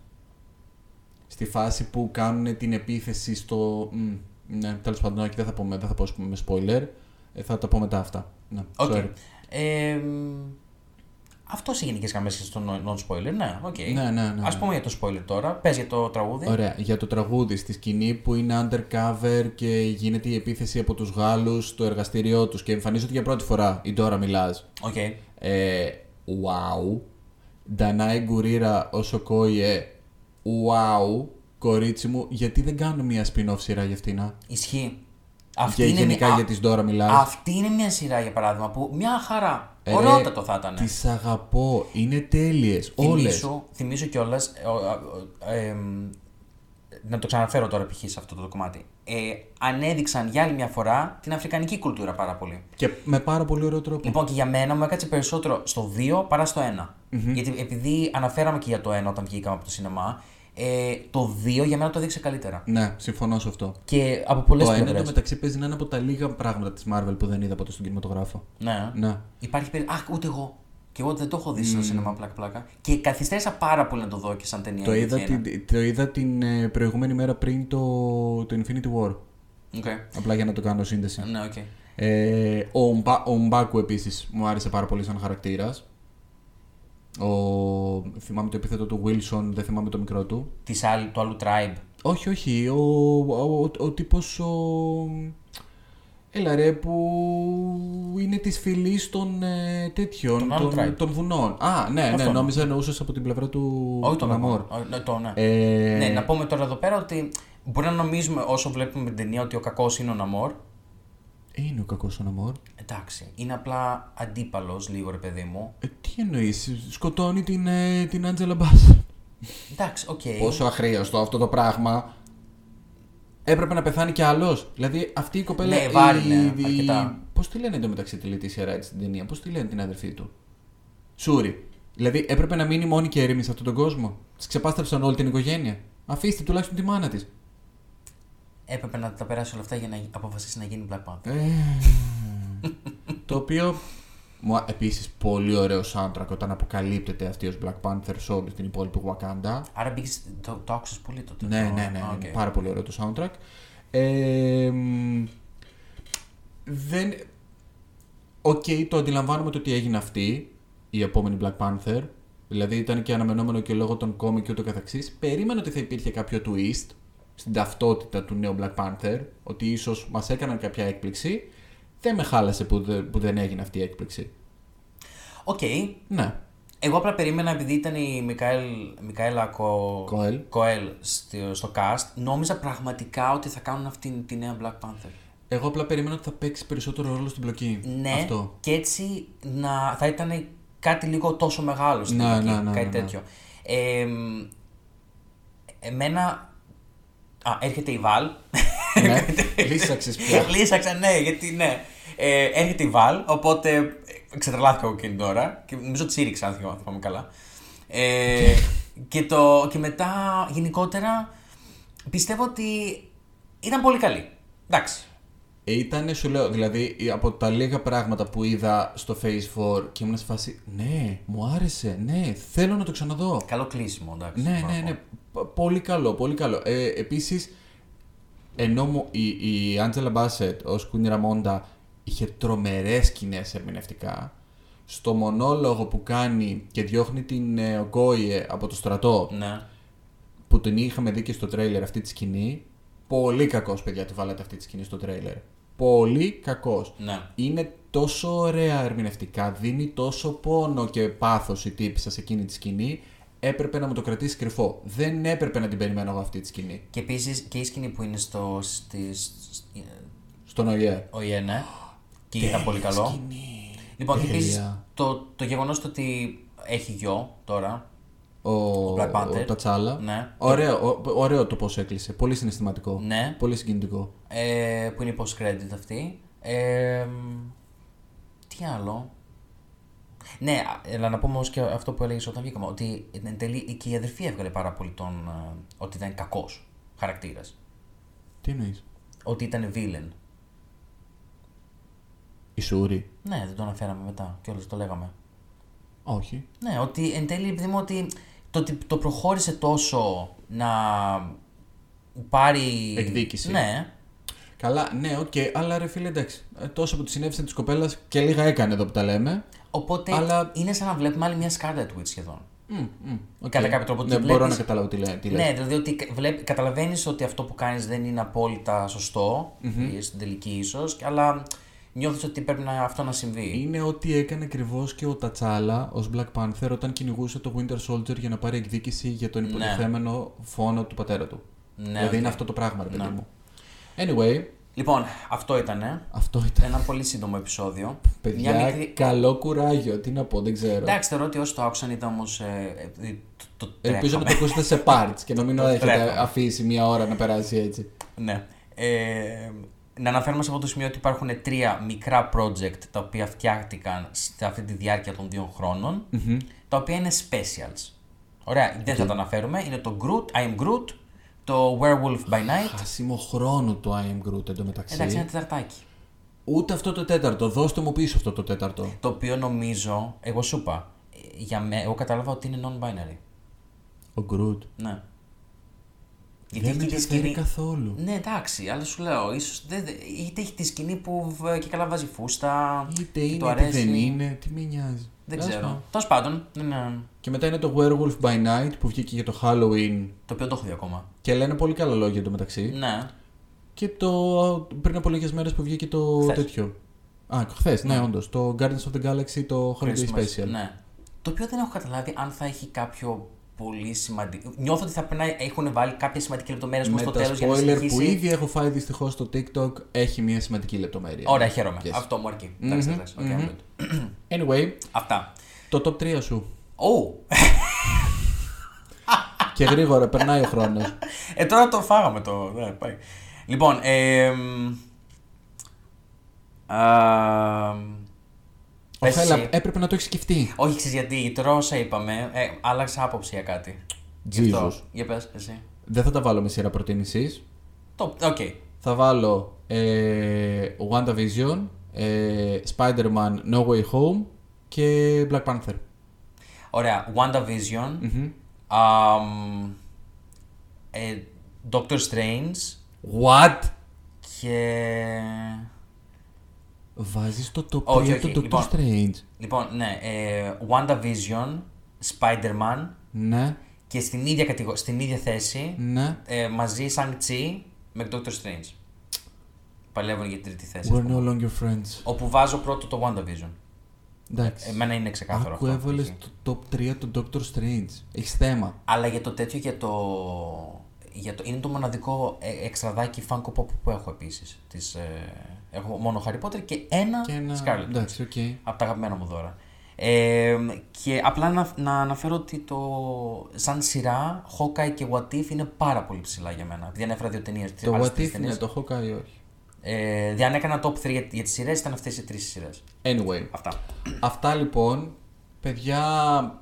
S2: Στη φάση που κάνουν την επίθεση στο... μ, ναι, τέλος πάντων, όχι, δεν θα πω, με- δεν θα πω με spoiler. Ε, θα τα πω μετά αυτά. Ναι,
S1: OK.
S2: sorry.
S1: Ε, αυτός σε γενικές γραμμές στο non-spoiler, ναι, οκ.
S2: Ναι, ναι, ναι,
S1: Α
S2: ναι.
S1: πούμε για το spoiler τώρα. Πες για το τραγούδι.
S2: Ωραία, για το τραγούδι στη σκηνή που είναι undercover και γίνεται η επίθεση από τους Γάλλους στο εργαστήριό τους και εμφανίζονται για πρώτη φορά η Dora Milaje.
S1: OK.
S2: Ε, wow. Ντανάι Γκουρίρα όσο κόιε. Wow. Κορίτσι μου, γιατί δεν κάνουν μια spin-off σειρά για αυτήν. α;
S1: Ισχύει.
S2: Και γενικά
S1: μια-
S2: για τις Dora Milaje.
S1: Αυτή είναι μια σειρά για παράδειγμα που μια χαρά.
S2: Ε,
S1: Ωραιότατο θα ήταν.
S2: Τις αγαπώ. Είναι τέλειες. Όλες.
S1: Θυμήσου, θυμήσου κιόλας. να το ξαναφέρω τώρα π.χ. σε αυτό το κομμάτι. Ε, ανέδειξαν για άλλη μια φορά την αφρικανική κουλτούρα πάρα πολύ.
S2: Και με πάρα πολύ ωραίο τρόπο.
S1: Λοιπόν, και για μένα μου έκατσε περισσότερο στο 2 παρά στο 1. Γιατί επειδή αναφέραμε και για το 1 όταν βγήκαμε από το σινεμά, ε, το 2 για μένα το δείξε καλύτερα.
S2: Ναι, συμφωνώ σε αυτό.
S1: Και από πολλές
S2: το ένα
S1: πλευρές.
S2: μεταξύ παίζει να είναι από τα λίγα πράγματα της Marvel που δεν είδα ποτέ στον κινηματογράφο.
S1: Ναι.
S2: Ναι.
S1: Υπάρχει περίπτωση. Αχ, ούτε εγώ. Και εγώ δεν το έχω δει στο σινεμά πλάκα-πλάκα. Και καθυστέρησα πάρα πολύ να το δω και σαν ταινία.
S2: Το
S1: η
S2: είδα,
S1: αλήθεια είναι.
S2: την, το είδα την ε, προηγούμενη μέρα πριν το, το Infinity War.
S1: OK.
S2: Απλά για να το κάνω σύνδεση.
S1: Ναι, οκ.
S2: Ε, ο, Μπα, ο Μ'Μπάκου επίσης μου άρεσε πάρα πολύ σαν χαρακτήρας. Ο, θυμάμαι το επίθετο του Winston, δεν θυμάμαι το μικρό του.
S1: Της άλλη, του άλλου tribe.
S2: Όχι, όχι. Ο, ο, ο, ο τύπος ο... Έλα ρε, που είναι της φυλής των ε, τέτοιων,
S1: Των άλλων
S2: των,
S1: tribe.
S2: των βουνών. Α, ναι, ναι,
S1: Αυτό.
S2: νόμιζα εννοούσες από την πλευρά του
S1: Όχι
S2: του
S1: τον
S2: Ναμόρ.
S1: Ναμόρ. Ναι, το, ναι.
S2: Ε,
S1: ναι, να πούμε τώρα εδώ πέρα ότι μπορεί να νομίζουμε όσο βλέπουμε την ταινία ότι ο κακός είναι ο Ναμόρ.
S2: Είναι ο κακός ο Ναμόρ.
S1: Εντάξει, είναι απλά αντίπαλος λίγο ρε παιδί μου.
S2: Ε, τι εννοείς, σκοτώνει την, ε, την Άντζελα Μπάσετ.
S1: Εντάξει, οκ.
S2: Πόσο αχρείαστο αυτό το πράγμα. Έπρεπε να πεθάνει κι άλλος. Δηλαδή αυτή η κοπέλα.
S1: Ναι, βάρυνε αρκετά.
S2: Πώς τη λένε εντωμεταξύ τη Λετήσια Ράιτ στην ταινία, πώς τη λένε την αδερφή του; Σούρι. Δηλαδή έπρεπε να μείνει μόνη και έρημη σε αυτόν τον κόσμο. Της ξεπάστρεψαν όλη την οικογένεια. Αφήστε τουλάχιστον τη μάνα της.
S1: Έπρεπε να τα περάσει όλα αυτά για να αποφασίσει να γίνει Black Panther.
S2: Ε, το οποίο. Επίσης, πολύ ωραίο soundtrack όταν αποκαλύπτεται αυτή ως Black Panther σε όλη την υπόλοιπη Wakanda.
S1: Άρα μπήκες, το, το άκουσες πολύ τότε.
S2: Ναι,
S1: το-
S2: ναι, ναι.
S1: Α,
S2: είναι
S1: οκ.
S2: Πάρα πολύ ωραίο το soundtrack. Ε, μ, δεν... Οκ, το αντιλαμβάνομαι το ότι έγινε αυτή η επόμενη Black Panther. Δηλαδή ήταν και αναμενόμενο και λόγω των κόμικ και ούτω καθεξής. Περίμενα ότι θα υπήρχε κάποιο twist στην ταυτότητα του νέου Black Panther. Ότι ίσως μας έκαναν κάποια έκπληξη. Δεν με χάλασε που, δε- που δεν έγινε αυτή η έκπληξη.
S1: Οκ.
S2: Ναι.
S1: Εγώ απλά περίμενα επειδή ήταν η Μικαέλ, Μικαέλα Κο...
S2: Κοέλ.
S1: Κοέλ στο, στο cast, νόμιζα πραγματικά ότι θα κάνουν αυτή τη νέα Black Panther.
S2: Εγώ απλά περίμενα ότι θα παίξει περισσότερο ρόλο στην πλοκή.
S1: Ναι,
S2: Αυτό.
S1: και έτσι να, θα ήταν κάτι λίγο τόσο μεγάλο στην
S2: Ναι,
S1: τελική,
S2: ναι, ναι,
S1: κάτι
S2: ναι, ναι.
S1: τέτοιο. Ε, μ, εμένα... Α, έρχεται η Βαλ.
S2: ναι. Λύσαξες πια.
S1: Λύσαξα, ναι, γιατί ναι. Ε, έρχεται η Βαλ, οπότε ε, ξετρελάθηκα εγώ εκείνη την ώρα και νομίζω ότι σήριξα, αν θυμάμαι- θυμάμαι καλά. Ε, και, το, και μετά, γενικότερα, πιστεύω ότι ήταν πολύ καλή. Εντάξει.
S2: Ήταν, σου λέω, δηλαδή από τα λίγα πράγματα που είδα στο Phase 4 και ήμουν σε φάση, ναι, μου άρεσε, ναι, θέλω να το ξαναδώ.
S1: Καλό κλείσιμο, εντάξει.
S2: Ναι,
S1: μπορώ
S2: ναι,
S1: να
S2: ναι,
S1: πω.
S2: π- πολύ καλό, πολύ καλό. Ε, επίσης, ενώ μου, η, η Άντζελα Μπάσετ ως Κουίνι Ραμόντα είχε τρομερές σκηνές ερμηνευτικά, στο μονόλογο που κάνει και διώχνει την ε, Ογκόιε από το στρατό,
S1: Ναι.
S2: που την είχαμε δει και στο τρέιλερ αυτή τη σκηνή, πολύ κακός παιδιά τη βάλατε αυτή τη σκηνή στο τρέιλερ. Πολύ κακός.
S1: Ναι.
S2: Είναι τόσο ωραία ερμηνευτικά, δίνει τόσο πόνο και πάθος η τύπησα σε εκείνη τη σκηνή, έπρεπε να μου το κρατήσει κρυφό. Δεν έπρεπε να την περιμένω εγώ αυτή τη σκηνή.
S1: Και επίσης και η σκηνή που είναι στο. Στις,
S2: Στον ΟΗΕ.
S1: ο ναι. Και ήταν πολύ καλό.
S2: Σκηνή.
S1: Λοιπόν, και επίσης
S2: Τέλεια.
S1: το, το γεγονός ότι έχει γιο τώρα.
S2: Ο,
S1: Black Panther.
S2: ο Τατσάλα.
S1: Ναι.
S2: Ωραίο, ο- ωραίο το πώς έκλεισε. Πολύ συναισθηματικό.
S1: Ναι.
S2: Πολύ συγκινητικό.
S1: Ε, που είναι η post-credit αυτή. Ε, μ, τι άλλο; Ναι, α, έλα να πούμε όμως και αυτό που έλεγες όταν βγήκαμε. Ότι εν τέλει και η αδερφή έβγαλε πάρα πολύ τον. ε, ότι ήταν κακός χαρακτήρας.
S2: Τι εννοείς;
S1: Ότι ήταν villain.
S2: Η Σούρι.
S1: Ναι, δεν το αναφέραμε μετά και όλες το λέγαμε.
S2: Όχι.
S1: Ναι, ότι εν τέλει επειδή μου ότι το ότι το προχώρησε τόσο να πάρει.
S2: Εκδίκηση.
S1: Ναι.
S2: Καλά, ναι, οκ, αλλά ρε φίλε, εντάξει. Ε, Τόσα που της συνέβησε της κοπέλας και λίγα έκανε εδώ που τα λέμε.
S1: Οπότε
S2: Αλλά-
S1: είναι σαν να βλέπουμε άλλη μια Scarlet Witch σχεδόν.
S2: Μμ, μμ, οκ.
S1: Κατά κάποιο τρόπο,
S2: Ναι,
S1: τη
S2: μπορώ
S1: βλέπεις-
S2: να καταλάβω τι, λέ, τι λες.
S1: Ναι, δηλαδή ότι βλέπ, καταλαβαίνεις ότι αυτό που κάνεις δεν είναι απόλυτα σωστό, ή στην τελική ίσως, αλλά νιώθεις ότι πρέπει να, αυτό να συμβεί.
S2: Είναι ό,τι έκανε ακριβώς και ο Τατσάλα ως Black Panther όταν κυνηγούσε το Winter Soldier για να πάρει εκδίκηση για τον υποτιθέμενο φόνο του πατέρα του.
S1: Ναι,
S2: δηλαδή
S1: οκ.
S2: είναι αυτό το πράγμα, ρε παιδί
S1: Ναι.
S2: μου. Anyway,
S1: Λοιπόν, αυτό ήτανε.
S2: αυτό ήταν.
S1: Ένα πολύ σύντομο επεισόδιο.
S2: Παιδιά,
S1: Μια μικρή...
S2: καλό κουράγιο. Τι να πω, δεν ξέρω.
S1: Εντάξει, θεωρώ ότι όσοι το άκουσαν ήταν όμως. Ε, ε, το, το
S2: Ελπίζω να
S1: τρέχαμε.
S2: το ακούσετε σε parts και να μην
S1: Το
S2: έχετε
S1: τρέχαμε.
S2: αφήσει μία ώρα να περάσει έτσι.
S1: Ναι. Ε, να αναφέρουμε σε αυτό το σημείο ότι υπάρχουν τρία μικρά project τα οποία φτιάχτηκαν σε αυτή τη διάρκεια των δύο χρόνων, τα οποία είναι specials. Ωραία, δεν θα τα αναφέρουμε. Είναι το Groot, I am Groot, το Werewolf by Night.
S2: Χάσιμο χρόνο το I am Groot εντωμεταξύ.
S1: Εντάξει, ένα τεταρτάκι.
S2: Ούτε αυτό το τέταρτο. Δώστε μου πίσω αυτό το τέταρτο.
S1: Το οποίο νομίζω, εγώ σου είπα, ε, για με, εγώ κατάλαβα ότι είναι non-binary.
S2: Ο Groot.
S1: Ναι. Γιατί
S2: Δεν με
S1: έχει τη
S2: ενδιαφέρει
S1: σκηνή.
S2: καθόλου.
S1: Ναι, εντάξει, αλλά σου λέω, ίσως δεν, δεν- είτε έχει τη σκηνή που β- και καλά βάζει φούστα.
S2: Είτε
S1: και
S2: είναι,
S1: του
S2: είτε
S1: αρέσει.
S2: δεν είναι, τι με νοιάζει.
S1: Δεν
S2: Τέλος
S1: ξέρω.
S2: πάντων.
S1: Τέλος πάντων, ναι,
S2: Και μετά είναι το Werewolf by Night που βγήκε για το Halloween
S1: το οποίο το έχω δει ακόμα.
S2: και λένε πολύ καλά λόγια το μεταξύ.
S1: Ναι.
S2: Και το πριν από λίγες μέρες που βγήκε το
S1: Χθες.
S2: τέτοιο. Α, χθες, ναι, όντως. Το Guardians of the Galaxy, το Holiday
S1: Christmas,
S2: Special.
S1: Ναι. Το οποίο δεν έχω καταλάβει αν θα έχει κάποιο πολύ σημαντικό. Νιώθω ότι θα πρέπει να έχουν βάλει κάποιες σημαντικές λεπτομέρειες
S2: Με
S1: στο
S2: τα
S1: τέλος για να
S2: spoiler
S1: συνεχίσει.
S2: που ήδη έχω φάει δυστυχώς στο TikTok έχει μια σημαντική λεπτομέρεια.
S1: Ωραία, χαίρομαι.
S2: Yes.
S1: Αυτό μου αρκεί. Εντάξει,
S2: Μμμ,
S1: εντάξει, οκ,
S2: μμμ.
S1: I'm good.
S2: Anyway,
S1: Αυτά.
S2: το top 3 σου.
S1: Ω!
S2: και γρήγορα, περνάει ο χρόνος.
S1: Ε, τώρα το φάγαμε το. Ναι, πάει. Λοιπόν, ε, πες
S2: Ωχ, έλα,
S1: εσύ.
S2: έπρεπε να το έχεις σκεφτεί.
S1: Όχι, ξέρεις γιατί, τώρα όσα είπαμε, ε, άλλαξα άποψη για κάτι. Γι' αυτό.
S2: Jesus.
S1: Για πες, εσύ.
S2: Δεν θα τα βάλω με σειρά προτίμησης.
S1: Το, οκ.
S2: Θα βάλω ε, WandaVision, ε, Spider-Man No Way Home και Black Panther.
S1: Ωραία, WandaVision,
S2: Μμμ.
S1: αμ, ε, Doctor Strange
S2: What?
S1: και...
S2: Βάζεις το top 3
S1: Όχι, όχι,
S2: του Doctor
S1: λοιπόν.
S2: Strange.
S1: Λοιπόν, ναι, ε, WandaVision, Spider-Man
S2: Ναι,
S1: και στην ίδια, κατηγο... στην ίδια θέση
S2: ναι.
S1: ε, μαζί Shang-Chi με Doctor Strange. Παλεύουν για την τρίτη θέση. ας
S2: We're
S1: πούμε.
S2: no longer friends.
S1: Όπου βάζω πρώτο το WandaVision.
S2: Εντάξει.
S1: Εμένα είναι ξεκάθαρο
S2: Άκου
S1: αυτό.
S2: έβαλες
S1: π.χ.
S2: το top 3 του Doctor Strange. Έχεις θέμα.
S1: Αλλά για το τέτοιο, για το... Για το... Είναι το μοναδικό ε, εξτραδάκι Funko Pop που έχω επίσης. Της, ε... Έχω μόνο Harry Potter και ένα,
S2: Και ένα.
S1: Scarlet.
S2: Εντάξει, οκ.
S1: Από τα αγαπημένα μου δώρα. Ε, και απλά να, να αναφέρω ότι το σαν σειρά Hawkeye και What If είναι πάρα πολύ ψηλά για μένα. Επειδή ανέφερα δύο ταινίες.
S2: Το What If είναι το Hawkeye ή όχι;
S1: Ε, δηλαδή, αν έκανα top 3 για, για τις σειρές, ήταν αυτές οι τρεις σειρές.
S2: Anyway.
S1: Αυτά.
S2: Αυτά λοιπόν. Παιδιά,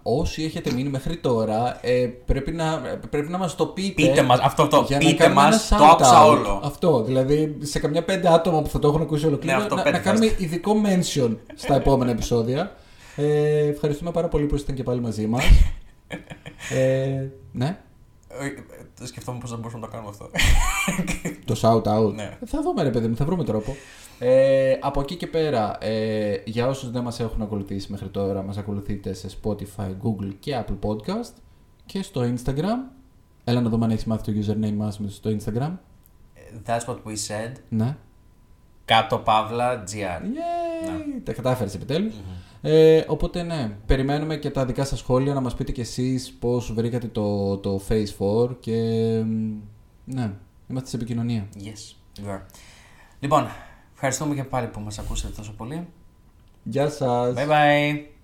S2: όσοι έχετε μείνει μέχρι τώρα, ε, πρέπει, να, πρέπει να μας το πείτε.
S1: Πείτε μας, αυτό, αυτό.
S2: για να
S1: Πείτε
S2: κάνουμε
S1: μας,
S2: ένα
S1: το άκουσα
S2: shout-out.
S1: όλο.
S2: Αυτό, δηλαδή σε καμιά πέντε άτομα που θα το έχουν ακούσει ολοκλήρωτα,
S1: Ναι, αυτό,
S2: να,
S1: πέντε
S2: να κάνουμε ειδικό mention στα επόμενα επεισόδια. Ε, ευχαριστούμε πάρα πολύ που ήσασταν και πάλι μαζί μας. ε, ναι,
S1: Ε, ε, σκεφτόμουν πώς θα μπορούσαμε να το κάνουμε αυτό.
S2: το shout out.
S1: Ναι.
S2: Θα δούμε ρε παιδί μου, θα βρούμε τρόπο. Ε, από εκεί και πέρα, ε, για όσους δεν μας έχουν ακολουθήσει μέχρι τώρα, μας ακολουθείτε σε Spotify, Google και Apple Podcast και στο Instagram. Έλα να δούμε αν έχεις μάθει το username μας στο Instagram.
S1: That's what we said.
S2: Ναι.
S1: Κάτω παύλα GR.
S2: Yay! Τα κατάφερες επιτέλους. Ε, οπότε ναι, περιμένουμε και τα δικά σας σχόλια να μας πείτε κι εσείς πώς βρήκατε το, το Phase 4 και μ, ναι, είμαστε σε επικοινωνία.
S1: Yes, you are. Λοιπόν, ευχαριστούμε και πάλι που μας ακούσατε τόσο πολύ.
S2: Γεια σας!
S1: Bye bye.